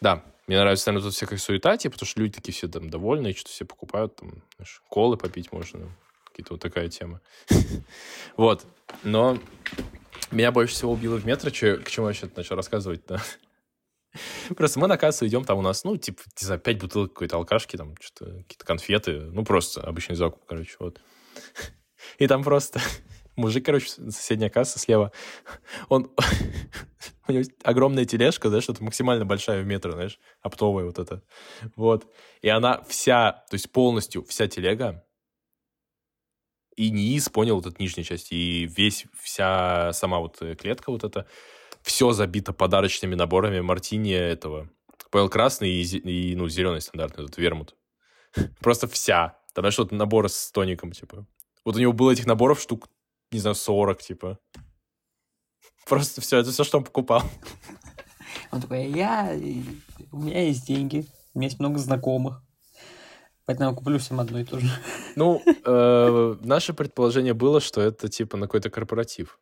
Да, мне нравится, наверное, тут всякая суета, типа, потому что люди такие все там довольные, что-то все покупают, там, знаешь, колы попить можно, какие-то вот такая тема. Вот. Но меня больше всего убило в метро, к чему я сейчас начал рассказывать, да. Просто мы на кассу идем, там у нас, ну, типа, не знаю, пять бутылок какой-то алкашки, там, что-то, какие-то конфеты, ну, просто обычный закуп, короче, вот. И там просто мужик, короче, соседняя касса слева, он... у него огромная тележка, знаешь, что-то максимально большая в метр, знаешь, оптовая вот это. Вот. И она вся, то есть полностью вся телега, и низ, понял, вот эта нижняя часть, и весь, вся сама вот клетка вот эта, все забито подарочными наборами мартини этого. Пойл красный и, и ну, зеленый стандартный, этот вермут. Просто вся. Тогда что-то набор с тоником, типа. Вот у него было этих наборов штук, не знаю, 40, типа. Просто все, это все, что он покупал. Он такой, я, у меня есть деньги, у меня есть много знакомых, поэтому я куплю всем одно и то же. Ну, э, наше предположение было, что это типа на какой-то корпоратив.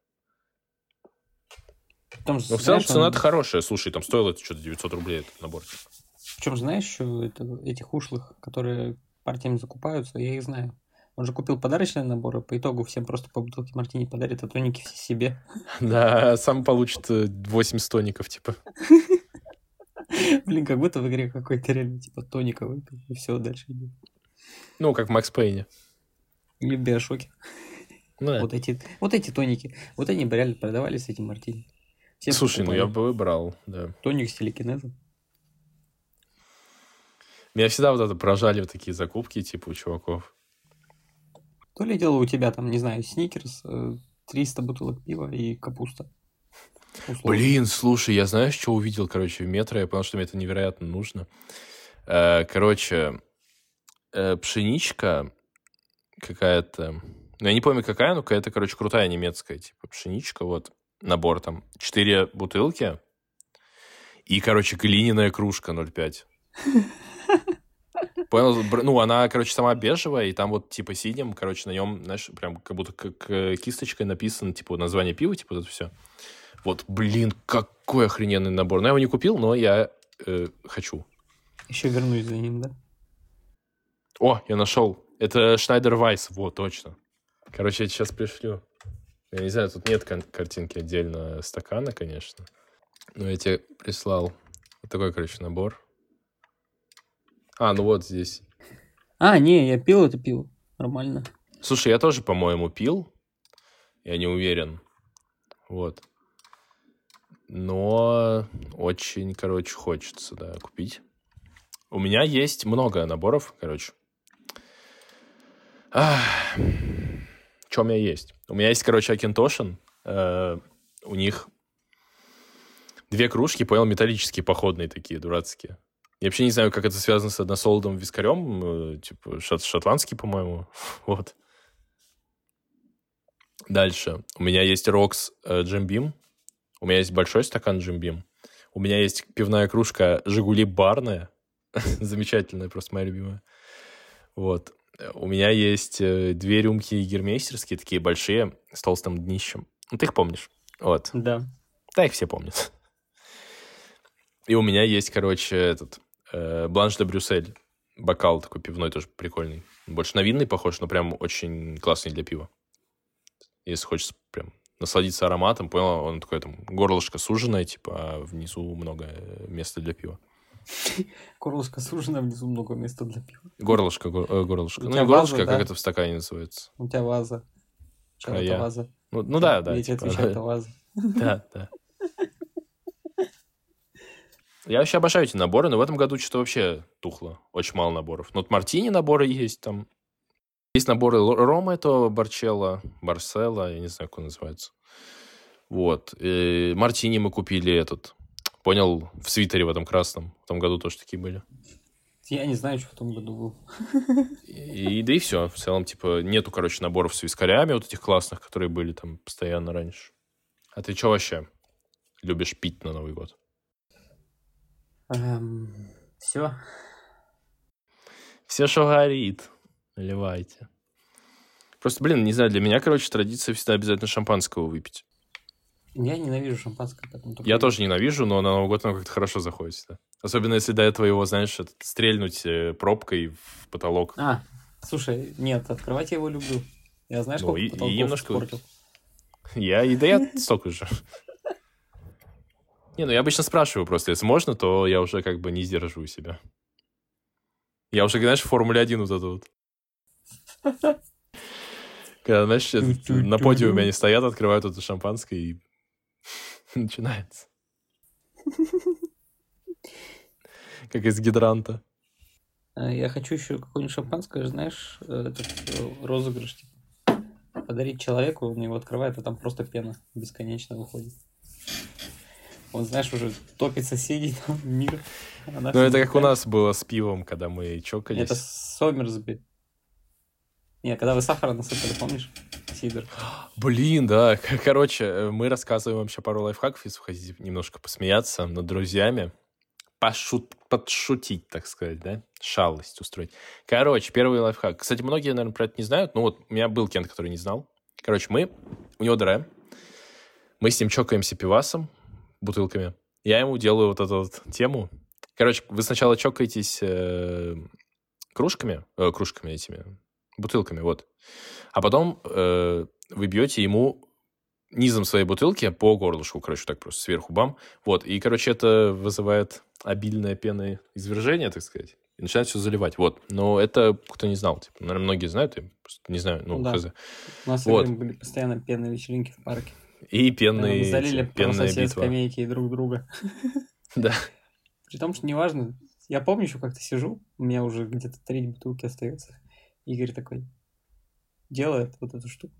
Там, Но в целом цена-то хорошая. Слушай, там стоило это что-то 900 рублей этот набор. Причем, знаешь, еще это, этих ушлых, которые партиями закупаются, я их знаю. Он же купил подарочные наборы, по итогу всем просто по бутылке мартини подарит, а тоники все себе. Да, сам получит 80 тоников, типа. Блин, как будто в игре какой-то реально, типа, тоника выпил, и все, дальше идет. Ну, как в Макс Пейне. Или в Биошоке. Ну, да. Вот эти, вот эти тоники, вот они бы реально продавались с этим мартини. Все Слушай, ну покупали. я бы выбрал, да. Тоник с телекинезом. Меня всегда вот это поражали вот такие закупки, типа, у чуваков. То ли дело у тебя там, не знаю, сникерс, э, 300 бутылок пива и капуста. Условно. Блин, слушай, я знаешь, что увидел, короче, в метро? Я понял, что мне это невероятно нужно. Э, Короче, э, пшеничка какая-то... Ну, я не помню, какая, но какая-то, короче, крутая немецкая, типа, пшеничка, вот, набор там. Четыре бутылки и, короче, глиняная кружка 0,5. Понял? Ну, она, короче, сама бежевая, и там вот, типа, синим, короче, на нем, знаешь, прям как будто как кисточкой написано, типа, название пива, типа, вот это все. Вот, блин, какой охрененный набор. Но я его не купил, но я э, хочу. Еще вернусь за ним, да? О, я нашел. Это Schneider Weiss, вот, точно. Короче, я сейчас пришлю. Я не знаю, тут нет кон- картинки отдельно стакана, конечно. Но я тебе прислал вот такой, короче, набор. А, ну вот здесь. А, не, я пил это пиво. Нормально. Слушай, я тоже, по-моему, пил. Я не уверен. Вот. Но очень, короче, хочется, да, купить. У меня есть много наборов, короче. Что у меня есть? У меня есть, короче, Акинтошин. Э, у них две кружки, понял, металлические, походные такие, дурацкие. Я вообще не знаю, как это связано с односолодовым вискарем. э, Типа шот- шотландский, по-моему. Вот. Дальше. У меня есть Рокс Джим Бим. У меня есть большой стакан Джим Бим. У меня есть пивная кружка Жигули Барная. Замечательная, просто моя любимая. Вот. У меня есть э, две рюмки гермейстерские, такие большие, с толстым днищем. Ну, ты их помнишь. Вот. Да. Да, их все помнят. И у меня есть, короче, этот э, Бланш де Брюссель. Бокал такой пивной, тоже прикольный. Больше на винный похож, но прям очень классный для пива. Если хочется прям насладиться ароматом, понял, он такой там горлышко суженое, типа, а внизу много э, места для пива. Горлышко сужено, внизу много места для пива. Горлышко, го- э, горлышко. Ну, не горлышко, ваза, а как да? это в стакане называется? У тебя ваза. Края. ваза? Ну, ну да, да. Я тебе отвечаю, это ваза. Да, да. Я вообще обожаю эти наборы, но в этом году что-то вообще тухло. Очень мало наборов. Ну, вот Мартини наборы есть там. Есть наборы Рома, это Барчелла, Барселла, я не знаю, как он называется. Вот. И Мартини мы купили этот, понял, в свитере в этом красном. В том году тоже такие были. Я не знаю, что в том году был. И, да и все. В целом, типа, нету, короче, наборов с вискарями вот этих классных, которые были там постоянно раньше. А ты что вообще любишь пить на Новый год? все. Все, что горит, наливайте. Просто, блин, не знаю, для меня, короче, традиция всегда обязательно шампанского выпить. Я ненавижу шампанское, поэтому только Я тоже ненавижу, но на Новый год оно как-то хорошо заходит всегда. Особенно, если до этого его, знаешь, стрельнуть э, пробкой в потолок. А, слушай, нет, открывать я его люблю. Я знаешь, Ну, сколько и- немножко- испортил? Я, и да я столько же. Не, ну я обычно спрашиваю просто, если можно, то я уже как бы не сдерживаю себя. Я уже, знаешь, в Формуле 1 вот это вот. Когда, знаешь, на подиуме они стоят, открывают это шампанское и начинается. Как из гидранта. А, Я хочу еще какое-нибудь шампанское, знаешь, э, этот э, розыгрыш, типа, подарить человеку, он его открывает, а там просто пена бесконечно выходит. Он, знаешь, уже топит соседей, там, мир. а Ну, это как у нас было с пивом, когда мы чокались. Это Сомерсби. Не, когда вы сахара насыпали, помнишь? Сидор. Блин, да. Короче, э, мы рассказываем вообще пару лайфхаков, если вы хотите немножко посмеяться над друзьями. пошут, подшутить, так сказать, да? Шалость устроить. Короче, первый лайфхак. Кстати, многие, наверное, про это не знают. Ну вот, у меня был Кент, который не знал. Короче, мы, у него ДР, мы с ним чокаемся пивасом, бутылками. Я ему делаю вот эту вот тему. Короче, вы сначала чокаетесь э, кружками, э, кружками этими, бутылками, вот. А потом э, вы бьете ему низом своей бутылки по горлышку, короче, так просто сверху бам. Вот, и, короче, это вызывает обильное пеное извержение, так сказать. И начинает все заливать. Вот. Но это кто не знал. Типа, наверное, многие знают, я просто не знаю. Ну, Да. хз. У нас Вот. были постоянно пенные вечеринки в парке. И пенные, мы залили пенная битва. скамейки и друг друга. Да. При том, что неважно, я помню, еще как-то сижу, у меня уже где-то треть бутылки остается. Игорь такой делает вот эту штуку,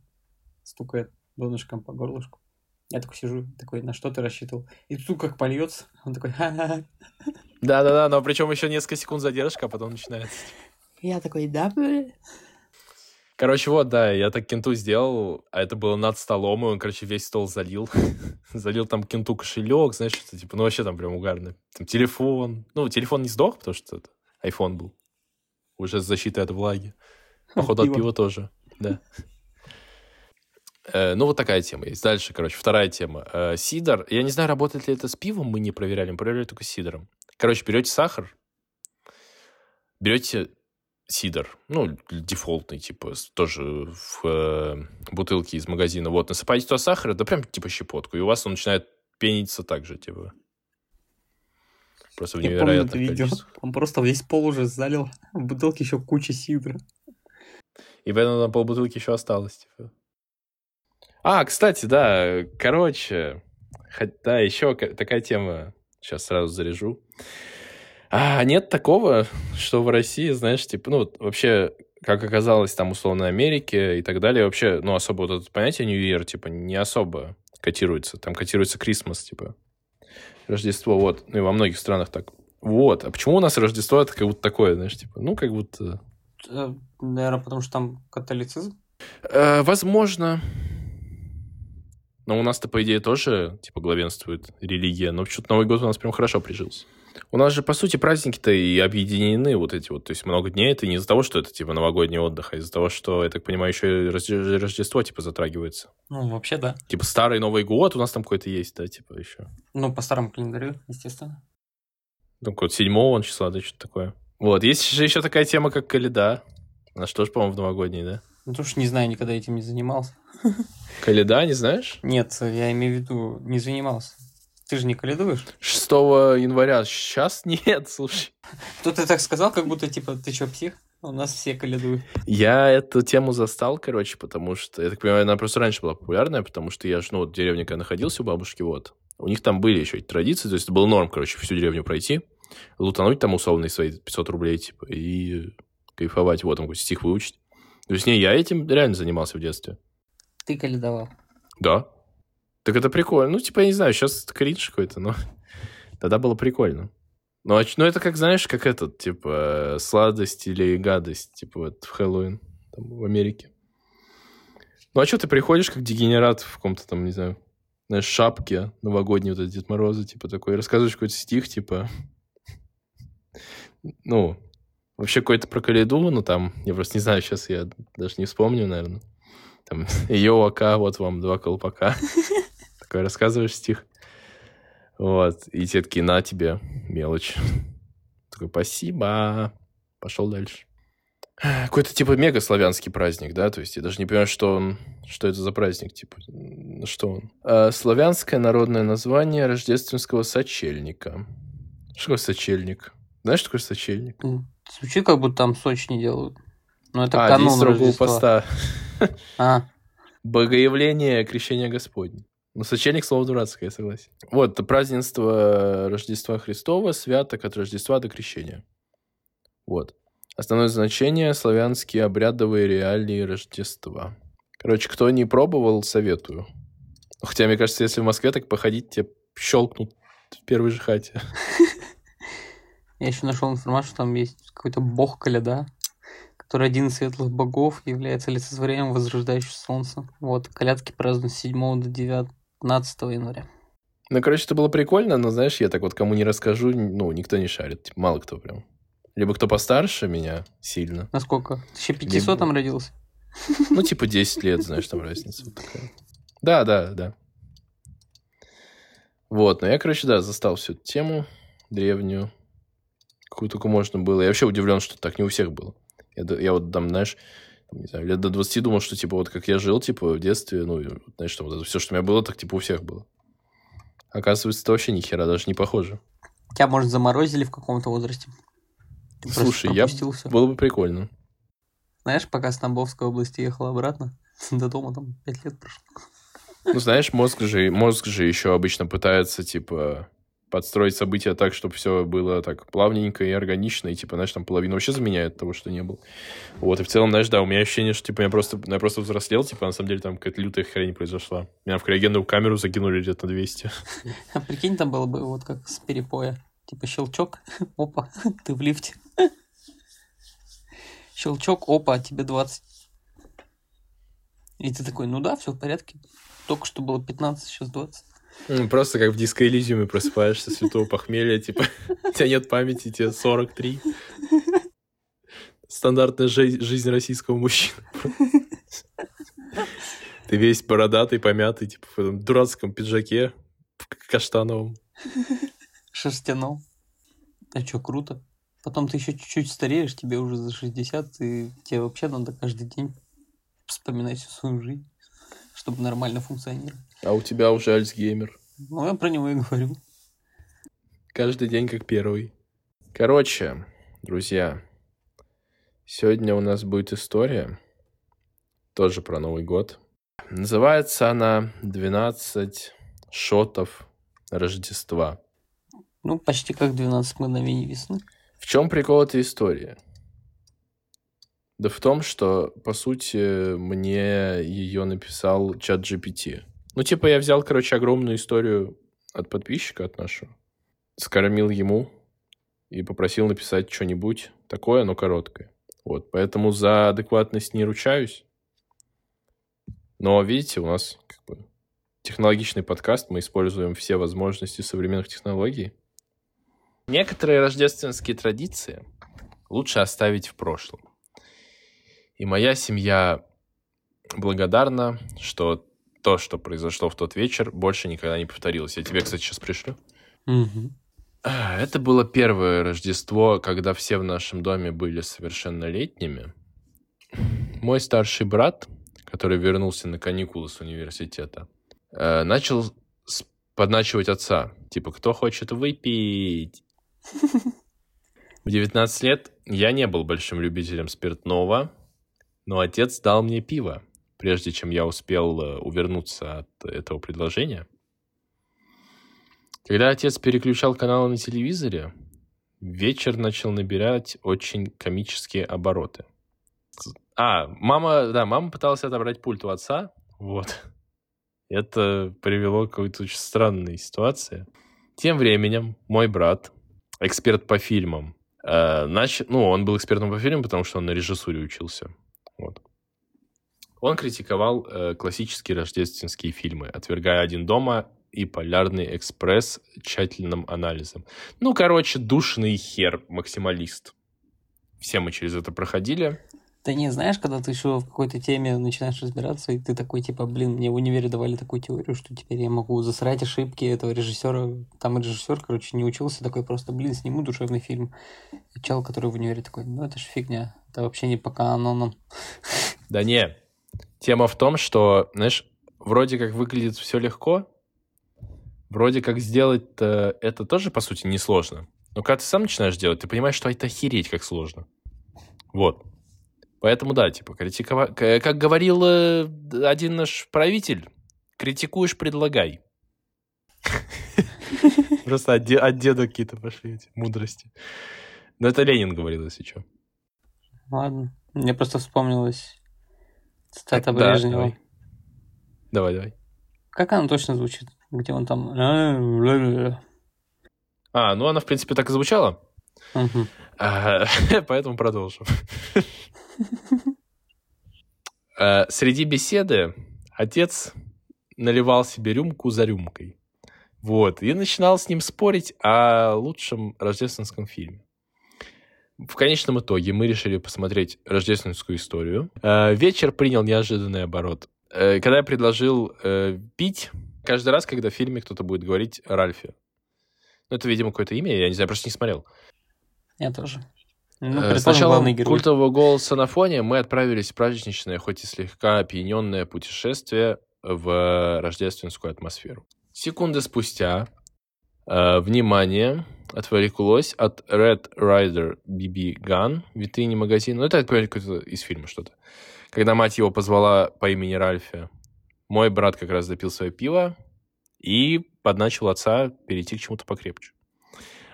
стукает донышком по горлышку. Я такой сижу, такой, на что ты рассчитывал? И тут как польется, он такой, ха-ха. Да-да-да, но причем еще несколько секунд задержка, а потом начинается. Я такой, да, бля?» Короче, вот, да, я так кенту сделал, а это было над столом, и он, короче, весь стол залил. залил там кенту кошелек, знаешь, что типа, ну, вообще там прям угарно. Там телефон. Ну, телефон не сдох, потому что это iPhone был. Уже с защитой от влаги. Походу, от пива тоже, да. Э, Ну, вот такая тема есть. Дальше, короче, вторая тема. Э, Сидор. Я не знаю, работает ли это с пивом, мы не проверяли, мы проверяли только с сидором. Короче, берете сахар, берете сидор, ну, дефолтный, типа, тоже в э, бутылке из магазина. Вот, насыпаете туда сахара, да прям типа щепотку, и у вас он начинает пениться так же, типа. Просто в невероятном это видео. Он просто весь пол уже залил, в бутылке еще куча сидра. И поэтому там полбутылки еще осталось, типа. А, кстати, да, короче, да, еще ка- такая тема, сейчас сразу заряжу. А нет такого, что в России, знаешь, типа, ну, вообще, как оказалось, там, условно, Америке и так далее, вообще, ну, особо вот это понятие New Year, типа, не особо котируется. Там котируется Крисмас, типа, Рождество, вот. Ну, и во многих странах так. Вот. А почему у нас Рождество это как будто такое, знаешь, типа, ну, как будто... Наверное, потому что там католицизм. Э, возможно. Но у нас-то, по идее, тоже, типа, главенствует религия. Но почему-то Новый год у нас прям хорошо прижился. У нас же, по сути, праздники-то и объединены вот эти вот. То есть много дней это не из-за того, что это, типа, новогодний отдых, а из-за того, что, я так понимаю, еще и Рожде- Рождество, типа, затрагивается. Ну, вообще, да. Типа, старый Новый год у нас там какой-то есть, да, типа, еще. Ну, по старому календарю, естественно. Ну, какой-то седьмого числа, да, что-то такое. Вот, есть же еще такая тема, как Каледа. Она что ж, по-моему, в новогодний, да? Ну, что не знаю, никогда этим не занимался. Каледа, не знаешь? Нет, я имею в виду, не занимался. Ты же не каледуешь? 6 января. Сейчас нет, слушай. Кто ты так сказал, как будто, типа, ты что, псих? У нас все каледуют. Я эту тему застал, короче, потому что, я так понимаю, она просто раньше была популярная, потому что я же, ну, вот в деревне, когда находился у бабушки, вот, у них там были еще эти традиции, то есть это был норм, короче, всю деревню пройти, лутануть там условные свои 500 рублей, типа, и кайфовать, вот, там какой-то стих выучить. То есть, не, я этим реально занимался в детстве. Ты каледовал. Да. Так это прикольно. Ну, типа, я не знаю, сейчас кринж какой-то, но тогда было прикольно. Ну, а ну, это как, знаешь, как этот, типа, э, сладость или гадость, типа, вот в Хэллоуин, там, в Америке. Ну, а что ты приходишь как дегенерат в каком-то там, не знаю, знаешь, шапке новогодней, вот эти Дед Мороза, типа, такой, рассказываешь какой-то стих, типа, ну, вообще какой-то про Каледу, ну, там, я просто не знаю, сейчас я даже не вспомню, наверное. Там, йоу, ака, вот вам два колпака. Такой рассказываешь стих. Вот. И те такие, на тебе, мелочь. Такой, спасибо. Пошел дальше. Какой-то типа мега славянский праздник, да? То есть я даже не понимаю, что он, что это за праздник, типа, что он. А, славянское народное название рождественского сочельника. Что такое сочельник? Знаешь, что такое сочельник? Звучит, как будто там Сочи не делают. Но это а, канун Рождества. поста. А, Богоявление крещения Господня. Ну, сочельник слово дурацкое, я согласен. Вот, празднество Рождества Христова, святок от Рождества до крещения. Вот. Основное значение – славянские обрядовые реалии Рождества. Короче, кто не пробовал, советую. Хотя, мне кажется, если в Москве так походить, тебе щелкнут в первой же хате. я еще нашел информацию, что там есть какой-то бог Каляда, который один из светлых богов, является олицетворением возрождающего солнца. Вот, колядки празднуют с 7 до 19 января. Ну, короче, это было прикольно, но, знаешь, я так вот кому не расскажу, ну, никто не шарит. Типа, мало кто прям. Либо кто постарше меня сильно. Насколько? Ты еще 500 там родился? Ну, типа 10 лет, знаешь, там разница вот такая. Да, да, да. Вот, но я, короче, да, застал всю эту тему древнюю, какую только можно было. Я вообще удивлен, что так не у всех было. Я, я вот там, знаешь, не знаю, лет до 20 думал, что, типа, вот как я жил, типа, в детстве, ну, знаешь, что вот это все, что у меня было, так, типа, у всех было. Оказывается, это вообще ни хера даже не похоже. Тебя, может, заморозили в каком-то возрасте? Ты Слушай, я... Всё. Было бы прикольно. Знаешь, пока с Тамбовской области ехал обратно, до дома там пять лет прошло. Ну, знаешь, мозг же, мозг же еще обычно пытается, типа, подстроить события так, чтобы все было так плавненько и органично, и, типа, знаешь, там половину вообще заменяет того, что не было. Вот, и в целом, знаешь, да, у меня ощущение, что, типа, я просто, я просто взрослел, типа, на самом деле, там какая-то лютая хрень произошла. Меня в криогенную камеру закинули где-то на 200. А прикинь, там было бы вот как с перепоя. Типа щелчок, опа, ты в лифте. Щелчок, опа, тебе 20. И ты такой, ну да, все в порядке. Только что было 15, сейчас 20. Просто как в диско просыпаешься святого похмелья, типа, у тебя нет памяти, тебе 43. Стандартная жизнь российского мужчины. Ты весь бородатый, помятый, типа, в этом дурацком пиджаке каштановом. Шерстяном. А что, круто. Потом ты еще чуть-чуть стареешь, тебе уже за 60, и тебе вообще надо каждый день вспоминать всю свою жизнь, чтобы нормально функционировать. А у тебя уже Альцгеймер. Ну, я про него и говорю. Каждый день как первый. Короче, друзья, сегодня у нас будет история, тоже про Новый год. Называется она «12 шотов Рождества». Ну, почти как «12 мгновений весны». В чем прикол этой истории? Да в том, что, по сути, мне ее написал чат GPT. Ну, типа, я взял, короче, огромную историю от подписчика, от нашего, скормил ему и попросил написать что-нибудь такое, но короткое. Вот, поэтому за адекватность не ручаюсь. Но, видите, у нас как бы технологичный подкаст, мы используем все возможности современных технологий. Некоторые рождественские традиции лучше оставить в прошлом. И моя семья благодарна, что то, что произошло в тот вечер, больше никогда не повторилось. Я тебе, кстати, сейчас пришлю. Угу. Это было первое Рождество, когда все в нашем доме были совершеннолетними. Мой старший брат, который вернулся на каникулы с университета, э, начал подначивать отца. Типа, кто хочет выпить? В 19 лет я не был большим любителем спиртного, но отец дал мне пиво прежде чем я успел э, увернуться от этого предложения. Когда отец переключал каналы на телевизоре, вечер начал набирать очень комические обороты. А, мама, да, мама пыталась отобрать пульт у отца, вот. Это привело к какой-то очень странной ситуации. Тем временем мой брат, эксперт по фильмам, э, нач... ну, он был экспертом по фильмам, потому что он на режиссуре учился. Вот. Он критиковал э, классические рождественские фильмы, отвергая «Один дома» и «Полярный экспресс» тщательным анализом. Ну, короче, душный хер, максималист. Все мы через это проходили. Ты не знаешь, когда ты еще в какой-то теме начинаешь разбираться, и ты такой, типа, блин, мне в универе давали такую теорию, что теперь я могу засрать ошибки этого режиссера. Там режиссер, короче, не учился, такой просто, блин, сниму душевный фильм. И чел, который в универе такой, ну это ж фигня, это вообще не по канонам. Да не, Тема в том, что, знаешь, вроде как выглядит все легко, вроде как сделать это тоже, по сути, несложно. Но когда ты сам начинаешь делать, ты понимаешь, что это охереть как сложно. Вот. Поэтому да, типа, критиковать... Как говорил э, один наш правитель, критикуешь, предлагай. Просто от деда какие-то пошли эти мудрости. Но это Ленин говорил, если что. Ладно. Мне просто вспомнилось Цитата Брежнева. Давай. давай, давай. Как она точно звучит? Где он там... А, ну она, в принципе, так и звучала. Угу. А, поэтому продолжим. А, среди беседы отец наливал себе рюмку за рюмкой. Вот. И начинал с ним спорить о лучшем рождественском фильме. В конечном итоге мы решили посмотреть рождественскую историю. Э, вечер принял неожиданный оборот. Э, когда я предложил э, пить, каждый раз, когда в фильме кто-то будет говорить Ральфе. Ну, это, видимо, какое-то имя, я не знаю, просто не смотрел. Я тоже. Ну, э, Сначала культового голоса на фоне мы отправились в праздничное, хоть и слегка опьяненное путешествие в рождественскую атмосферу. Секунды спустя э, внимание отвлеклось от Red Rider BB Gun витрине магазина. Ну, это, понимаю, какое-то из фильма что-то. Когда мать его позвала по имени Ральфи, мой брат как раз допил свое пиво и подначил отца перейти к чему-то покрепче.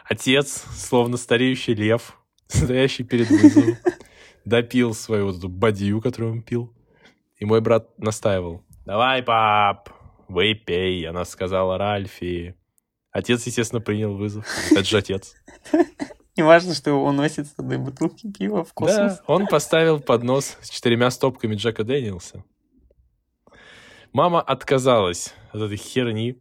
Отец, словно стареющий лев, стоящий перед вызовом, допил свою вот эту бадью, которую он пил. И мой брат настаивал. «Давай, пап, выпей», она сказала Ральфи. Отец, естественно, принял вызов. Это же отец. Не важно, что он носит с одной бутылки пива в космос. Да, он поставил поднос с четырьмя стопками Джека Дэниелса. Мама отказалась от этой херни,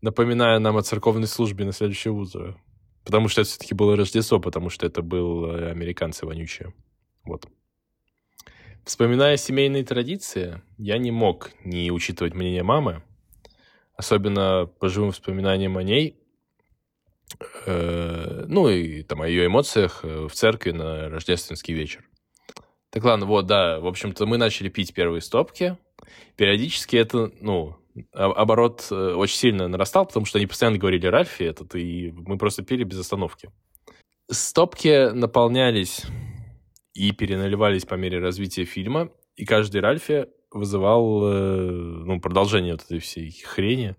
напоминая нам о церковной службе на следующее утро. Потому что это все-таки было Рождество, потому что это был э, американцы вонючие. Вот. Вспоминая семейные традиции, я не мог не учитывать мнение мамы, особенно по живым воспоминаниям о ней, э, ну и там о ее эмоциях э, в церкви на рождественский вечер. Так ладно, вот, да, в общем-то, мы начали пить первые стопки. Периодически это, ну, оборот э, очень сильно нарастал, потому что они постоянно говорили Ральфи этот, и мы просто пили без остановки. Стопки наполнялись и переналивались по мере развития фильма, и каждый Ральфи вызывал э, ну, продолжение вот этой всей хрени.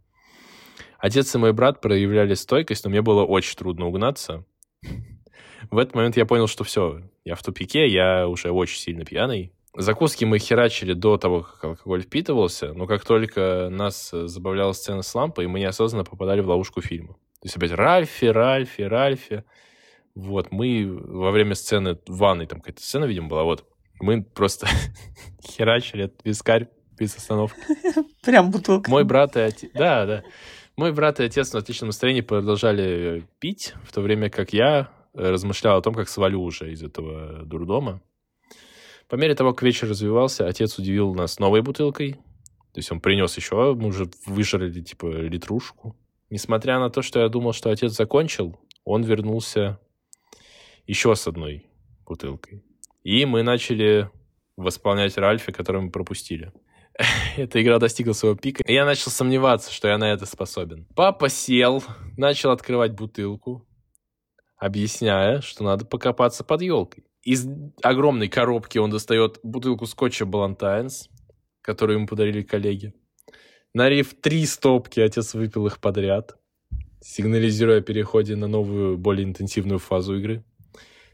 Отец и мой брат проявляли стойкость, но мне было очень трудно угнаться. В этот момент я понял, что все, я в тупике, я уже очень сильно пьяный. Закуски мы херачили до того, как алкоголь впитывался, но как только нас забавляла сцена с лампой, мы неосознанно попадали в ловушку фильма. То есть опять Ральфи, Ральфи, Ральфи. Вот, мы во время сцены в ванной, там какая-то сцена, видимо, была, вот, мы просто херачили этот вискарь без остановки. Прям бутылка. Мой брат и отец... Да, да. Мой брат и отец на отличном настроении продолжали пить, в то время как я размышлял о том, как свалю уже из этого дурдома. По мере того, как вечер развивался, отец удивил нас новой бутылкой. То есть он принес еще, мы уже выжрали, типа, литрушку. Несмотря на то, что я думал, что отец закончил, он вернулся еще с одной бутылкой. И мы начали восполнять Ральфи, который мы пропустили. Эта игра достигла своего пика, и я начал сомневаться, что я на это способен. Папа сел, начал открывать бутылку, объясняя, что надо покопаться под елкой. Из огромной коробки он достает бутылку скотча Балантайнс, которую ему подарили коллеги. Налив три стопки, отец выпил их подряд, сигнализируя о переходе на новую, более интенсивную фазу игры.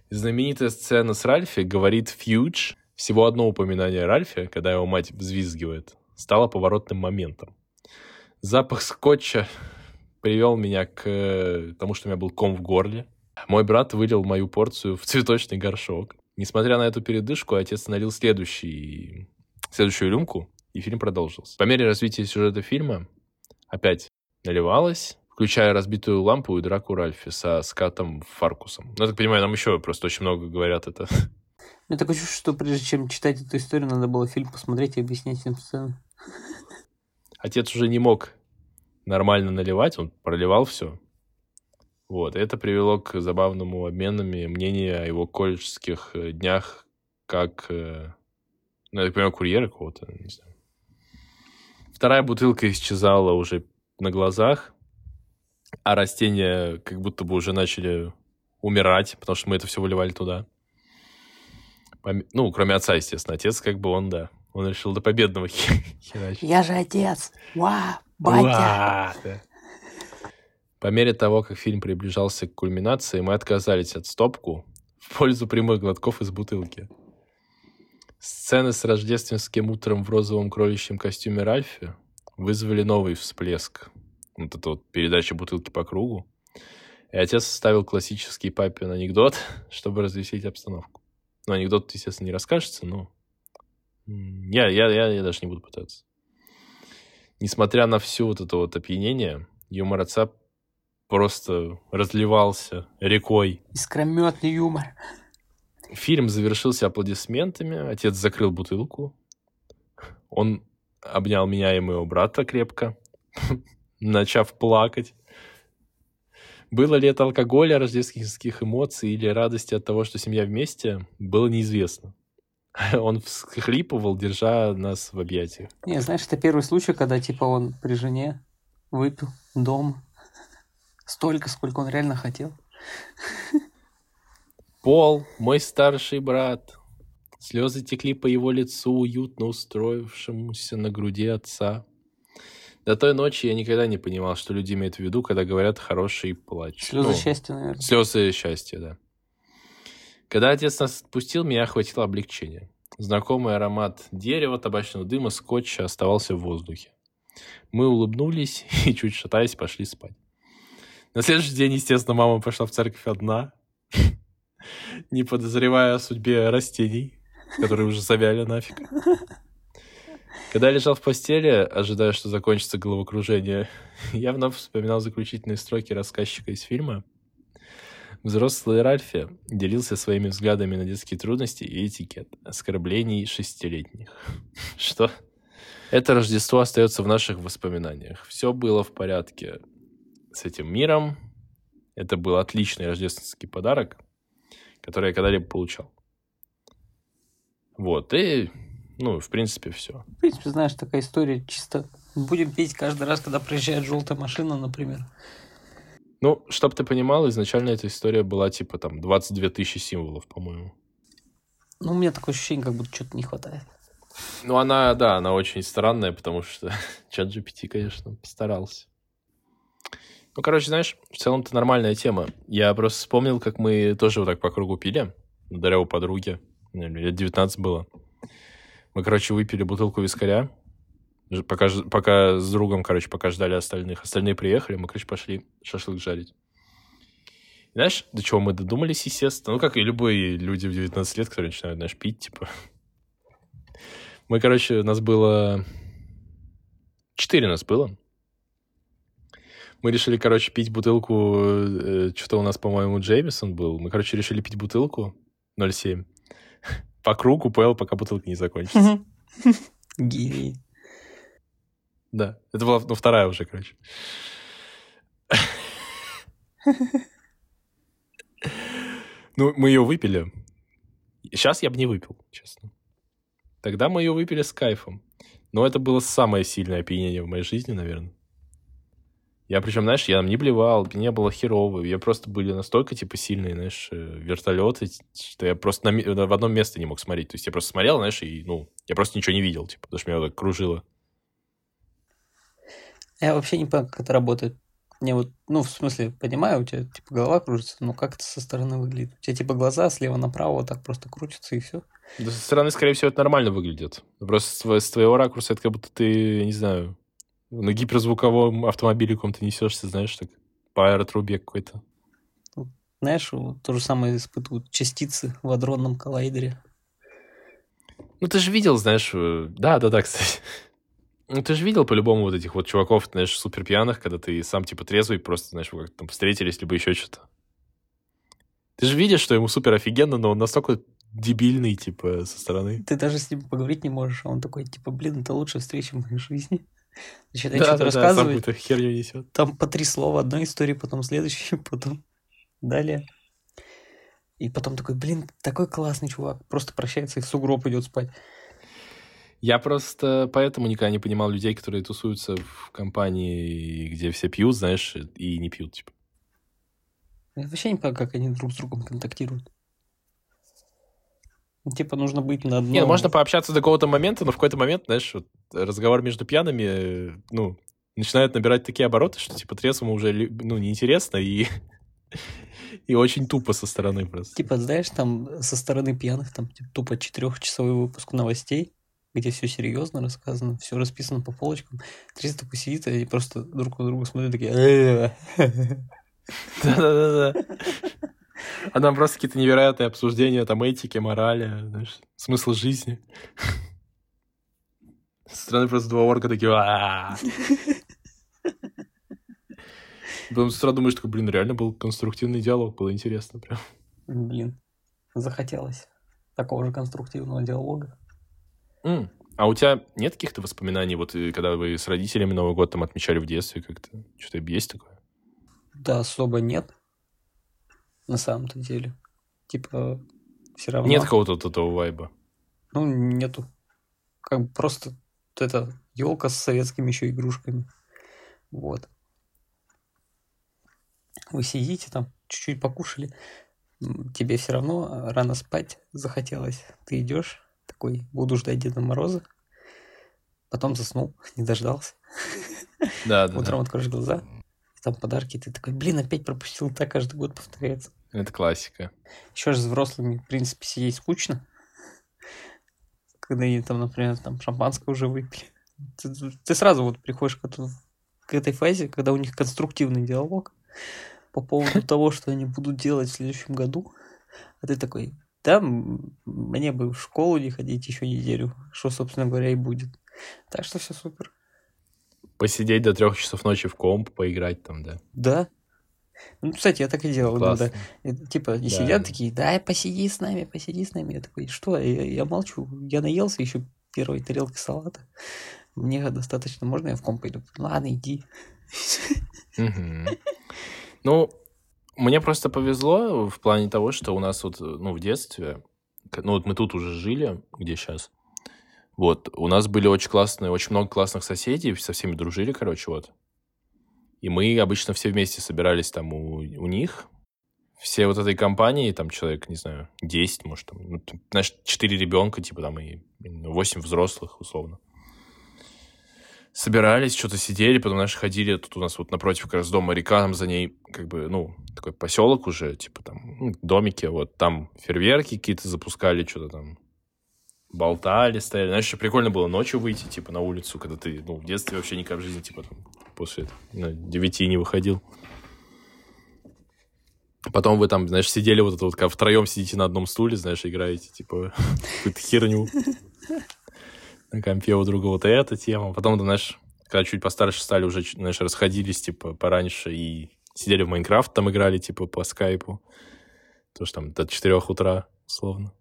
Знаменитая сцена с Ральфи говорит «фьюдж». Всего одно упоминание Ральфи, когда его мать взвизгивает, стало поворотным моментом. Запах скотча привел меня к э, тому, что у меня был ком в горле. Мой брат вылил мою порцию в цветочный горшок. Несмотря на эту передышку, отец налил следующий, следующую рюмку, и фильм продолжился. По мере развития сюжета фильма опять наливалось, включая разбитую лампу и драку Ральфи со скатом Фаркусом. Ну, я так понимаю, нам еще просто очень много говорят это. Мне такое чувство, что прежде чем читать эту историю, надо было фильм посмотреть и объяснять всем сцену. Отец уже не мог нормально наливать, он проливал все. Вот, и это привело к забавному обменами мнения о его колледжских э, днях как, э, ну, я так понимаю, курьера какого-то, не знаю. Вторая бутылка исчезала уже на глазах, а растения как будто бы уже начали умирать, потому что мы это все выливали туда. Ну, кроме отца, естественно. Отец как бы он, да, он решил до победного херачить. Я же отец! Ва, батя! Ва, да. По мере того, как фильм приближался к кульминации, мы отказались от стопку в пользу прямых глотков из бутылки. Сцены с рождественским утром в розовом кроличьем костюме Ральфи вызвали новый всплеск. Вот эта вот передача бутылки по кругу. И отец составил классический папин анекдот, чтобы развеселить обстановку. Ну, анекдот, естественно, не расскажется, но я, я, я, я даже не буду пытаться. несмотря на всю вот это вот опьянение, юмор отца просто разливался рекой. Искрометный юмор. Фильм завершился аплодисментами. Отец закрыл бутылку. Он обнял меня и моего брата крепко, начав плакать. Было ли это алкоголя, рождественских эмоций или радости от того, что семья вместе, было неизвестно. Он всхлипывал, держа нас в объятиях. Не, знаешь, это первый случай, когда типа он при жене выпил дома столько, сколько он реально хотел. Пол, мой старший брат. Слезы текли по его лицу, уютно устроившемуся на груди отца. До той ночи я никогда не понимал, что люди имеют в виду, когда говорят «хороший плач». Слезы ну, счастья, наверное. Слезы счастья, да. Когда отец нас отпустил, меня охватило облегчение. Знакомый аромат дерева, табачного дыма, скотча оставался в воздухе. Мы улыбнулись и, чуть шатаясь, пошли спать. На следующий день, естественно, мама пошла в церковь одна, не подозревая о судьбе растений, которые уже завяли нафиг. Когда я лежал в постели, ожидая, что закончится головокружение, я вновь вспоминал заключительные строки рассказчика из фильма. Взрослый Ральфи делился своими взглядами на детские трудности и этикет оскорблений шестилетних. Что? Это Рождество остается в наших воспоминаниях. Все было в порядке с этим миром. Это был отличный рождественский подарок, который я когда-либо получал. Вот, и ну, в принципе, все. В принципе, знаешь, такая история чисто... Будем петь каждый раз, когда приезжает желтая машина, например. Ну, чтобы ты понимал, изначально эта история была типа там 22 тысячи символов, по-моему. Ну, у меня такое ощущение, как будто что-то не хватает. Ну, она, да, она очень странная, потому что чат GPT, конечно, постарался. Ну, короче, знаешь, в целом это нормальная тема. Я просто вспомнил, как мы тоже вот так по кругу пили, благодаря у подруги. Лет 19 было. Мы, короче, выпили бутылку вискаря, пока, пока с другом, короче, пока ждали остальных. Остальные приехали, мы, короче, пошли шашлык жарить. Знаешь, до чего мы додумались, естественно? Ну, как и любые люди в 19 лет, которые начинают, знаешь, пить, типа. Мы, короче, нас было... Четыре нас было. Мы решили, короче, пить бутылку... Э, что-то у нас, по-моему, Джеймисон был. Мы, короче, решили пить бутылку 0,7 по кругу поел, пока бутылка не закончится. Гений. Да, это была ну, вторая уже, короче. Ну, мы ее выпили. Сейчас я бы не выпил, честно. Тогда мы ее выпили с кайфом. Но это было самое сильное опьянение в моей жизни, наверное. Я причем, знаешь, я там не блевал, не было херово. Я просто были настолько, типа, сильные, знаешь, э, вертолеты, что я просто на, в одном месте не мог смотреть. То есть я просто смотрел, знаешь, и, ну, я просто ничего не видел, типа, потому что меня вот так кружило. Я вообще не понимаю, как это работает. Мне вот, ну, в смысле, понимаю, у тебя, типа, голова кружится, но как это со стороны выглядит? У тебя, типа, глаза слева направо вот так просто крутятся, и все. Да, со стороны, скорее всего, это нормально выглядит. Просто с твоего ракурса это как будто ты, не знаю, на гиперзвуковом автомобиле каком-то несешься, знаешь, так по аэротрубе какой-то. Знаешь, вот то же самое испытывают частицы в адронном коллайдере. Ну, ты же видел, знаешь, э, да, да, да, кстати. Ну, ты же видел по-любому вот этих вот чуваков, знаешь, супер пьяных, когда ты сам, типа, трезвый, просто, знаешь, вы как там встретились, либо еще что-то. Ты же видишь, что ему супер офигенно, но он настолько дебильный, типа, со стороны. Ты даже с ним поговорить не можешь, а он такой, типа, блин, это лучшая встреча в моей жизни. Начинает да, что-то да, рассказывать. Да, херню несет. Там по три слова одной истории, потом следующей, потом далее. И потом такой, блин, такой классный чувак. Просто прощается и в сугроб идет спать. Я просто поэтому никогда не понимал людей, которые тусуются в компании, где все пьют, знаешь, и не пьют, типа. Я вообще не понимаю, как они друг с другом контактируют. Типа нужно быть на одном... Не, ну, можно пообщаться до какого-то момента, но в какой-то момент, знаешь, вот, разговор между пьяными, ну, начинает набирать такие обороты, что, типа, трезвому уже, ну, неинтересно и... и очень тупо со стороны просто. Типа, знаешь, там со стороны пьяных, там, типа, тупо четырехчасовой выпуск новостей, где все серьезно рассказано, все расписано по полочкам. Трис такой сидит и просто друг на друга смотрит, такие... Да-да-да. А там просто какие-то невероятные обсуждения там этики, морали, знаешь, смысла жизни. Со стороны просто два орка такие... Потом с утра думаешь, такой, блин, реально был конструктивный диалог, было интересно прям. Блин, захотелось такого же конструктивного диалога. М, А у тебя нет каких-то воспоминаний, вот э, когда вы с родителями Новый год там отмечали в детстве как-то? Что-то есть такое? Да, особо нет. На самом-то деле. Типа, все равно. Нет какого-то вот этого вайба? Ну, нету. Как бы просто вот эта елка с советскими еще игрушками. Вот. Вы сидите там, чуть-чуть покушали, тебе все равно рано спать захотелось. Ты идешь, такой, буду ждать Деда Мороза. Потом заснул, не дождался. Да, да, Утром откроешь глаза, там подарки, ты такой, блин, опять пропустил, так каждый год повторяется. Это классика. Еще же с взрослыми, в принципе, сидеть скучно. Когда они там, например, там шампанское уже выпили. Ты, ты сразу вот приходишь к, эту- к этой фазе, когда у них конструктивный диалог по поводу того, что они будут делать в следующем году. А ты такой, да, мне бы в школу не ходить еще неделю, что, собственно говоря, и будет. Так что все супер. Посидеть до трех часов ночи в комп, поиграть там, да. Да. Ну, кстати, я так и делал иногда. Классно. И, типа, и Да, сидят такие, да, посиди с нами, посиди с нами. Я такой, что? Я, я молчу. Я наелся еще первой тарелки салата. Мне достаточно, можно я в комп пойду? Ладно, иди. Ну, мне просто повезло в плане того, что у нас вот, ну, в детстве, ну, вот мы тут уже жили, где сейчас, вот, у нас были очень классные, очень много классных соседей, со всеми дружили, короче, вот. И мы обычно все вместе собирались там у, у них, все вот этой компании, там человек, не знаю, 10, может, там, ну, там, знаешь, 4 ребенка, типа там, и 8 взрослых, условно. Собирались, что-то сидели, потом, знаешь, ходили, тут у нас вот напротив как раз дома река, там за ней как бы, ну, такой поселок уже, типа там ну, домики, вот там фейерверки какие-то запускали, что-то там болтали, стояли. Знаешь, еще прикольно было ночью выйти, типа, на улицу, когда ты, ну, в детстве вообще никак в жизни, типа, там, после ну, девяти не выходил. Потом вы там, знаешь, сидели вот это вот, как втроем сидите на одном стуле, знаешь, играете, типа, какую-то херню на компе у друга вот эта тема. Потом, знаешь, когда чуть постарше стали, уже, знаешь, расходились, типа, пораньше и сидели в Майнкрафт, там играли, типа, по скайпу. Тоже там до 4 утра, условно.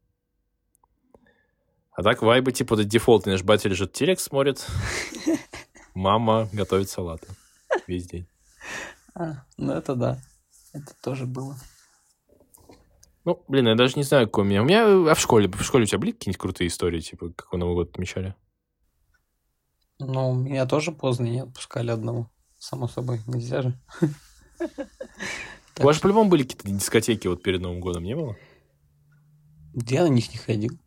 А так вайбы, типа, это дефолт. Наш батя лежит телек смотрит, мама готовит салаты весь день. А, ну это да. Это тоже было. Ну, блин, я даже не знаю, какой у меня. У меня, а в школе? В школе у тебя были какие-нибудь крутые истории, типа, как вы Новый год отмечали? Ну, меня тоже поздно не отпускали одного. Само собой, нельзя же. У вас по-любому были какие-то дискотеки вот перед Новым годом, не было? Я на них не ходил.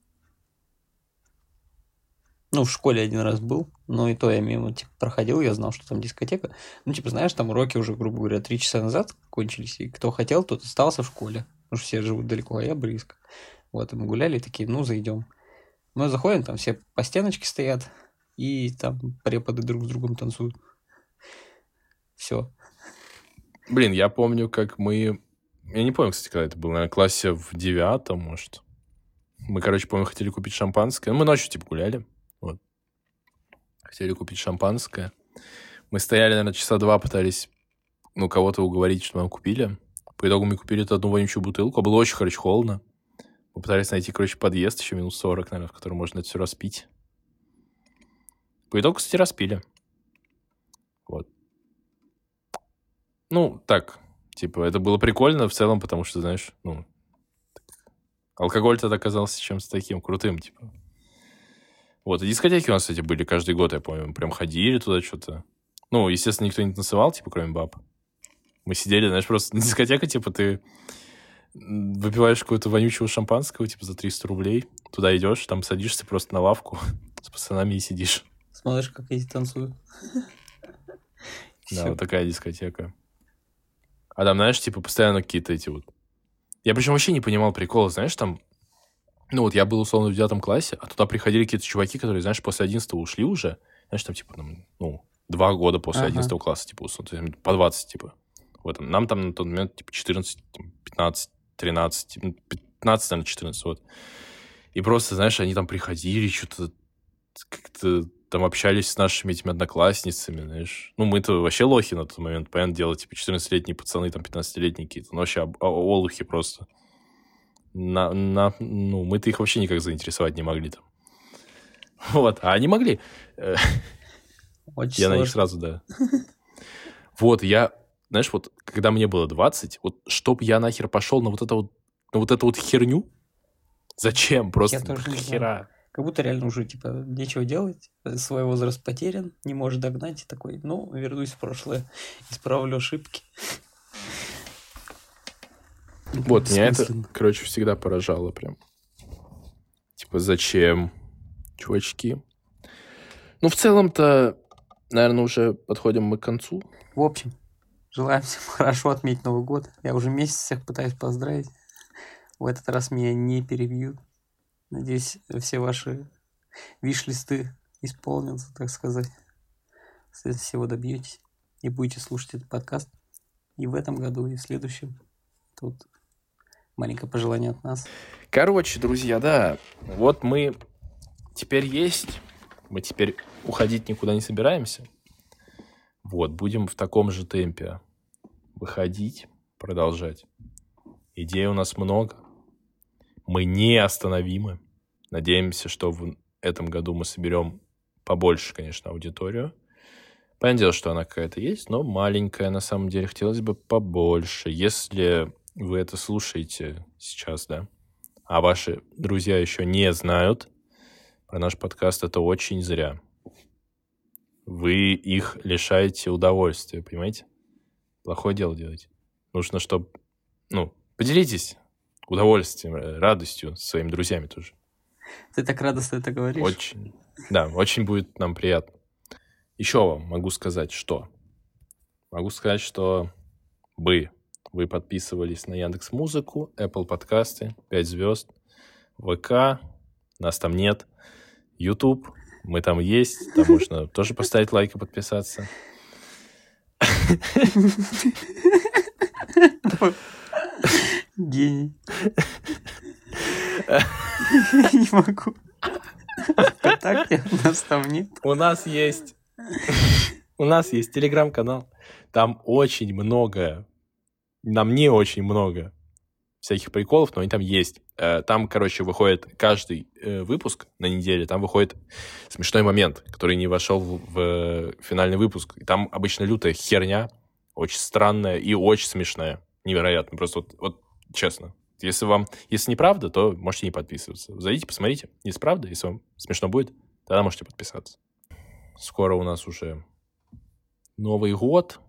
Ну, в школе один раз был, но и то я мимо типа, проходил, я знал, что там дискотека. Ну, типа, знаешь, там уроки уже, грубо говоря, три часа назад кончились, и кто хотел, тот остался в школе. Потому что все живут далеко, а я близко. Вот, и мы гуляли, и такие, ну, зайдем. Мы заходим, там все по стеночке стоят, и там преподы друг с другом танцуют. Все. Блин, я помню, как мы... Я не помню, кстати, когда это было, наверное, классе в девятом, может. Мы, короче, помню, хотели купить шампанское. Ну, мы ночью, типа, гуляли. Хотели купить шампанское. Мы стояли, наверное, часа два, пытались, ну, кого-то уговорить, что нам купили. По итогу мы купили эту одну вонючую бутылку. Было очень, короче, холодно. Мы пытались найти, короче, подъезд еще минут 40, наверное, в котором можно это все распить. По итогу, кстати, распили. Вот. Ну, так, типа, это было прикольно в целом, потому что, знаешь, ну, алкоголь тогда оказался чем-то таким крутым, типа. Вот, и дискотеки у нас, кстати, были каждый год, я помню, прям ходили туда что-то. Ну, естественно, никто не танцевал, типа, кроме баб. Мы сидели, знаешь, просто на дискотека, типа, ты выпиваешь какую-то вонючего шампанского, типа, за 300 рублей, туда идешь, там садишься просто на лавку с пацанами и сидишь. Смотришь, как эти танцуют. Да, вот такая дискотека. А там, знаешь, типа, постоянно какие-то эти вот... Я причем вообще не понимал прикола, знаешь, там... Ну вот я был, условно, в девятом классе, а туда приходили какие-то чуваки, которые, знаешь, после 11 ушли уже. Знаешь, там, типа, ну, два года после Ага. 11 класса, типа, условно, по 20, типа. Вот, нам там на тот момент, типа, 14, там, 15, 13, ну, 15, наверное, 14, вот. И просто, знаешь, они там приходили, что-то как-то там общались с нашими этими одноклассницами, знаешь. Ну, мы-то вообще лохи на тот момент, понятное дело, типа 14-летние пацаны, там 15-летние какие-то, ну, вообще олухи просто. На, на, ну, мы-то их вообще никак заинтересовать не могли там. Вот, а они могли. Очень я сложно. на них сразу, да. Вот, я, знаешь, вот, когда мне было 20, вот, чтоб я нахер пошел на вот это вот, на вот эту вот херню, зачем? Просто я тоже хера. Как будто реально уже, типа, нечего делать, свой возраст потерян, не можешь догнать, и такой, ну, вернусь в прошлое, исправлю ошибки. Вот, меня это, короче, всегда поражало прям. Типа, зачем, чувачки? Ну, в целом-то, наверное, уже подходим мы к концу. В общем, желаем всем хорошо отметить Новый год. Я уже месяц всех пытаюсь поздравить. В этот раз меня не перебьют. Надеюсь, все ваши виш-листы исполнятся, так сказать. Всего добьетесь и будете слушать этот подкаст и в этом году, и в следующем. Тут маленькое пожелание от нас. Короче, друзья, да, вот мы теперь есть, мы теперь уходить никуда не собираемся. Вот, будем в таком же темпе выходить, продолжать. Идей у нас много. Мы неостановимы. Надеемся, что в этом году мы соберем побольше, конечно, аудиторию. Понятное дело, что она какая-то есть, но маленькая на самом деле. Хотелось бы побольше. Если вы это слушаете сейчас, да, а ваши друзья еще не знают про наш подкаст, это очень зря. Вы их лишаете удовольствия, понимаете? Плохое дело делаете. Нужно, чтобы... Ну, поделитесь удовольствием, радостью с своими друзьями тоже. Ты так радостно это говоришь. Очень. Да, очень будет нам приятно. Еще вам могу сказать, что... Могу сказать, что вы вы подписывались на Яндекс Музыку, Apple подкасты, 5 звезд, ВК, нас там нет, YouTube, мы там есть, там можно тоже поставить лайк и подписаться. Гений. Не могу. Вконтакте нас там нет. У нас есть... У нас есть телеграм-канал. Там очень много нам не очень много всяких приколов, но они там есть. Э, там, короче, выходит каждый э, выпуск на неделе, там выходит смешной момент, который не вошел в финальный выпуск. И там обычно лютая херня, очень странная и очень смешная. Невероятно. Просто вот, вот честно. Если вам, если неправда, то можете не подписываться. Зайдите, посмотрите. Если правда, если вам смешно будет, тогда можете подписаться. Скоро у нас уже Новый год,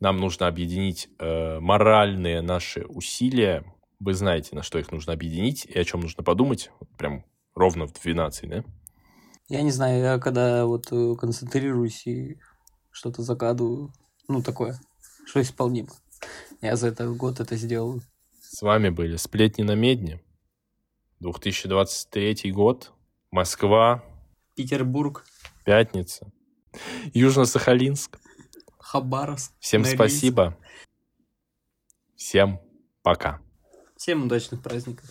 нам нужно объединить э, моральные наши усилия. Вы знаете, на что их нужно объединить и о чем нужно подумать. Вот прям ровно в 12, да? Я не знаю, я когда вот э, концентрируюсь и что-то загадываю, ну, такое, что исполнимо. Я за этот год это сделаю. С вами были «Сплетни на медне», 2023 год, Москва, Петербург, Пятница, Южно-Сахалинск. Хабаровск. Всем Норильск. спасибо. Всем пока. Всем удачных праздников.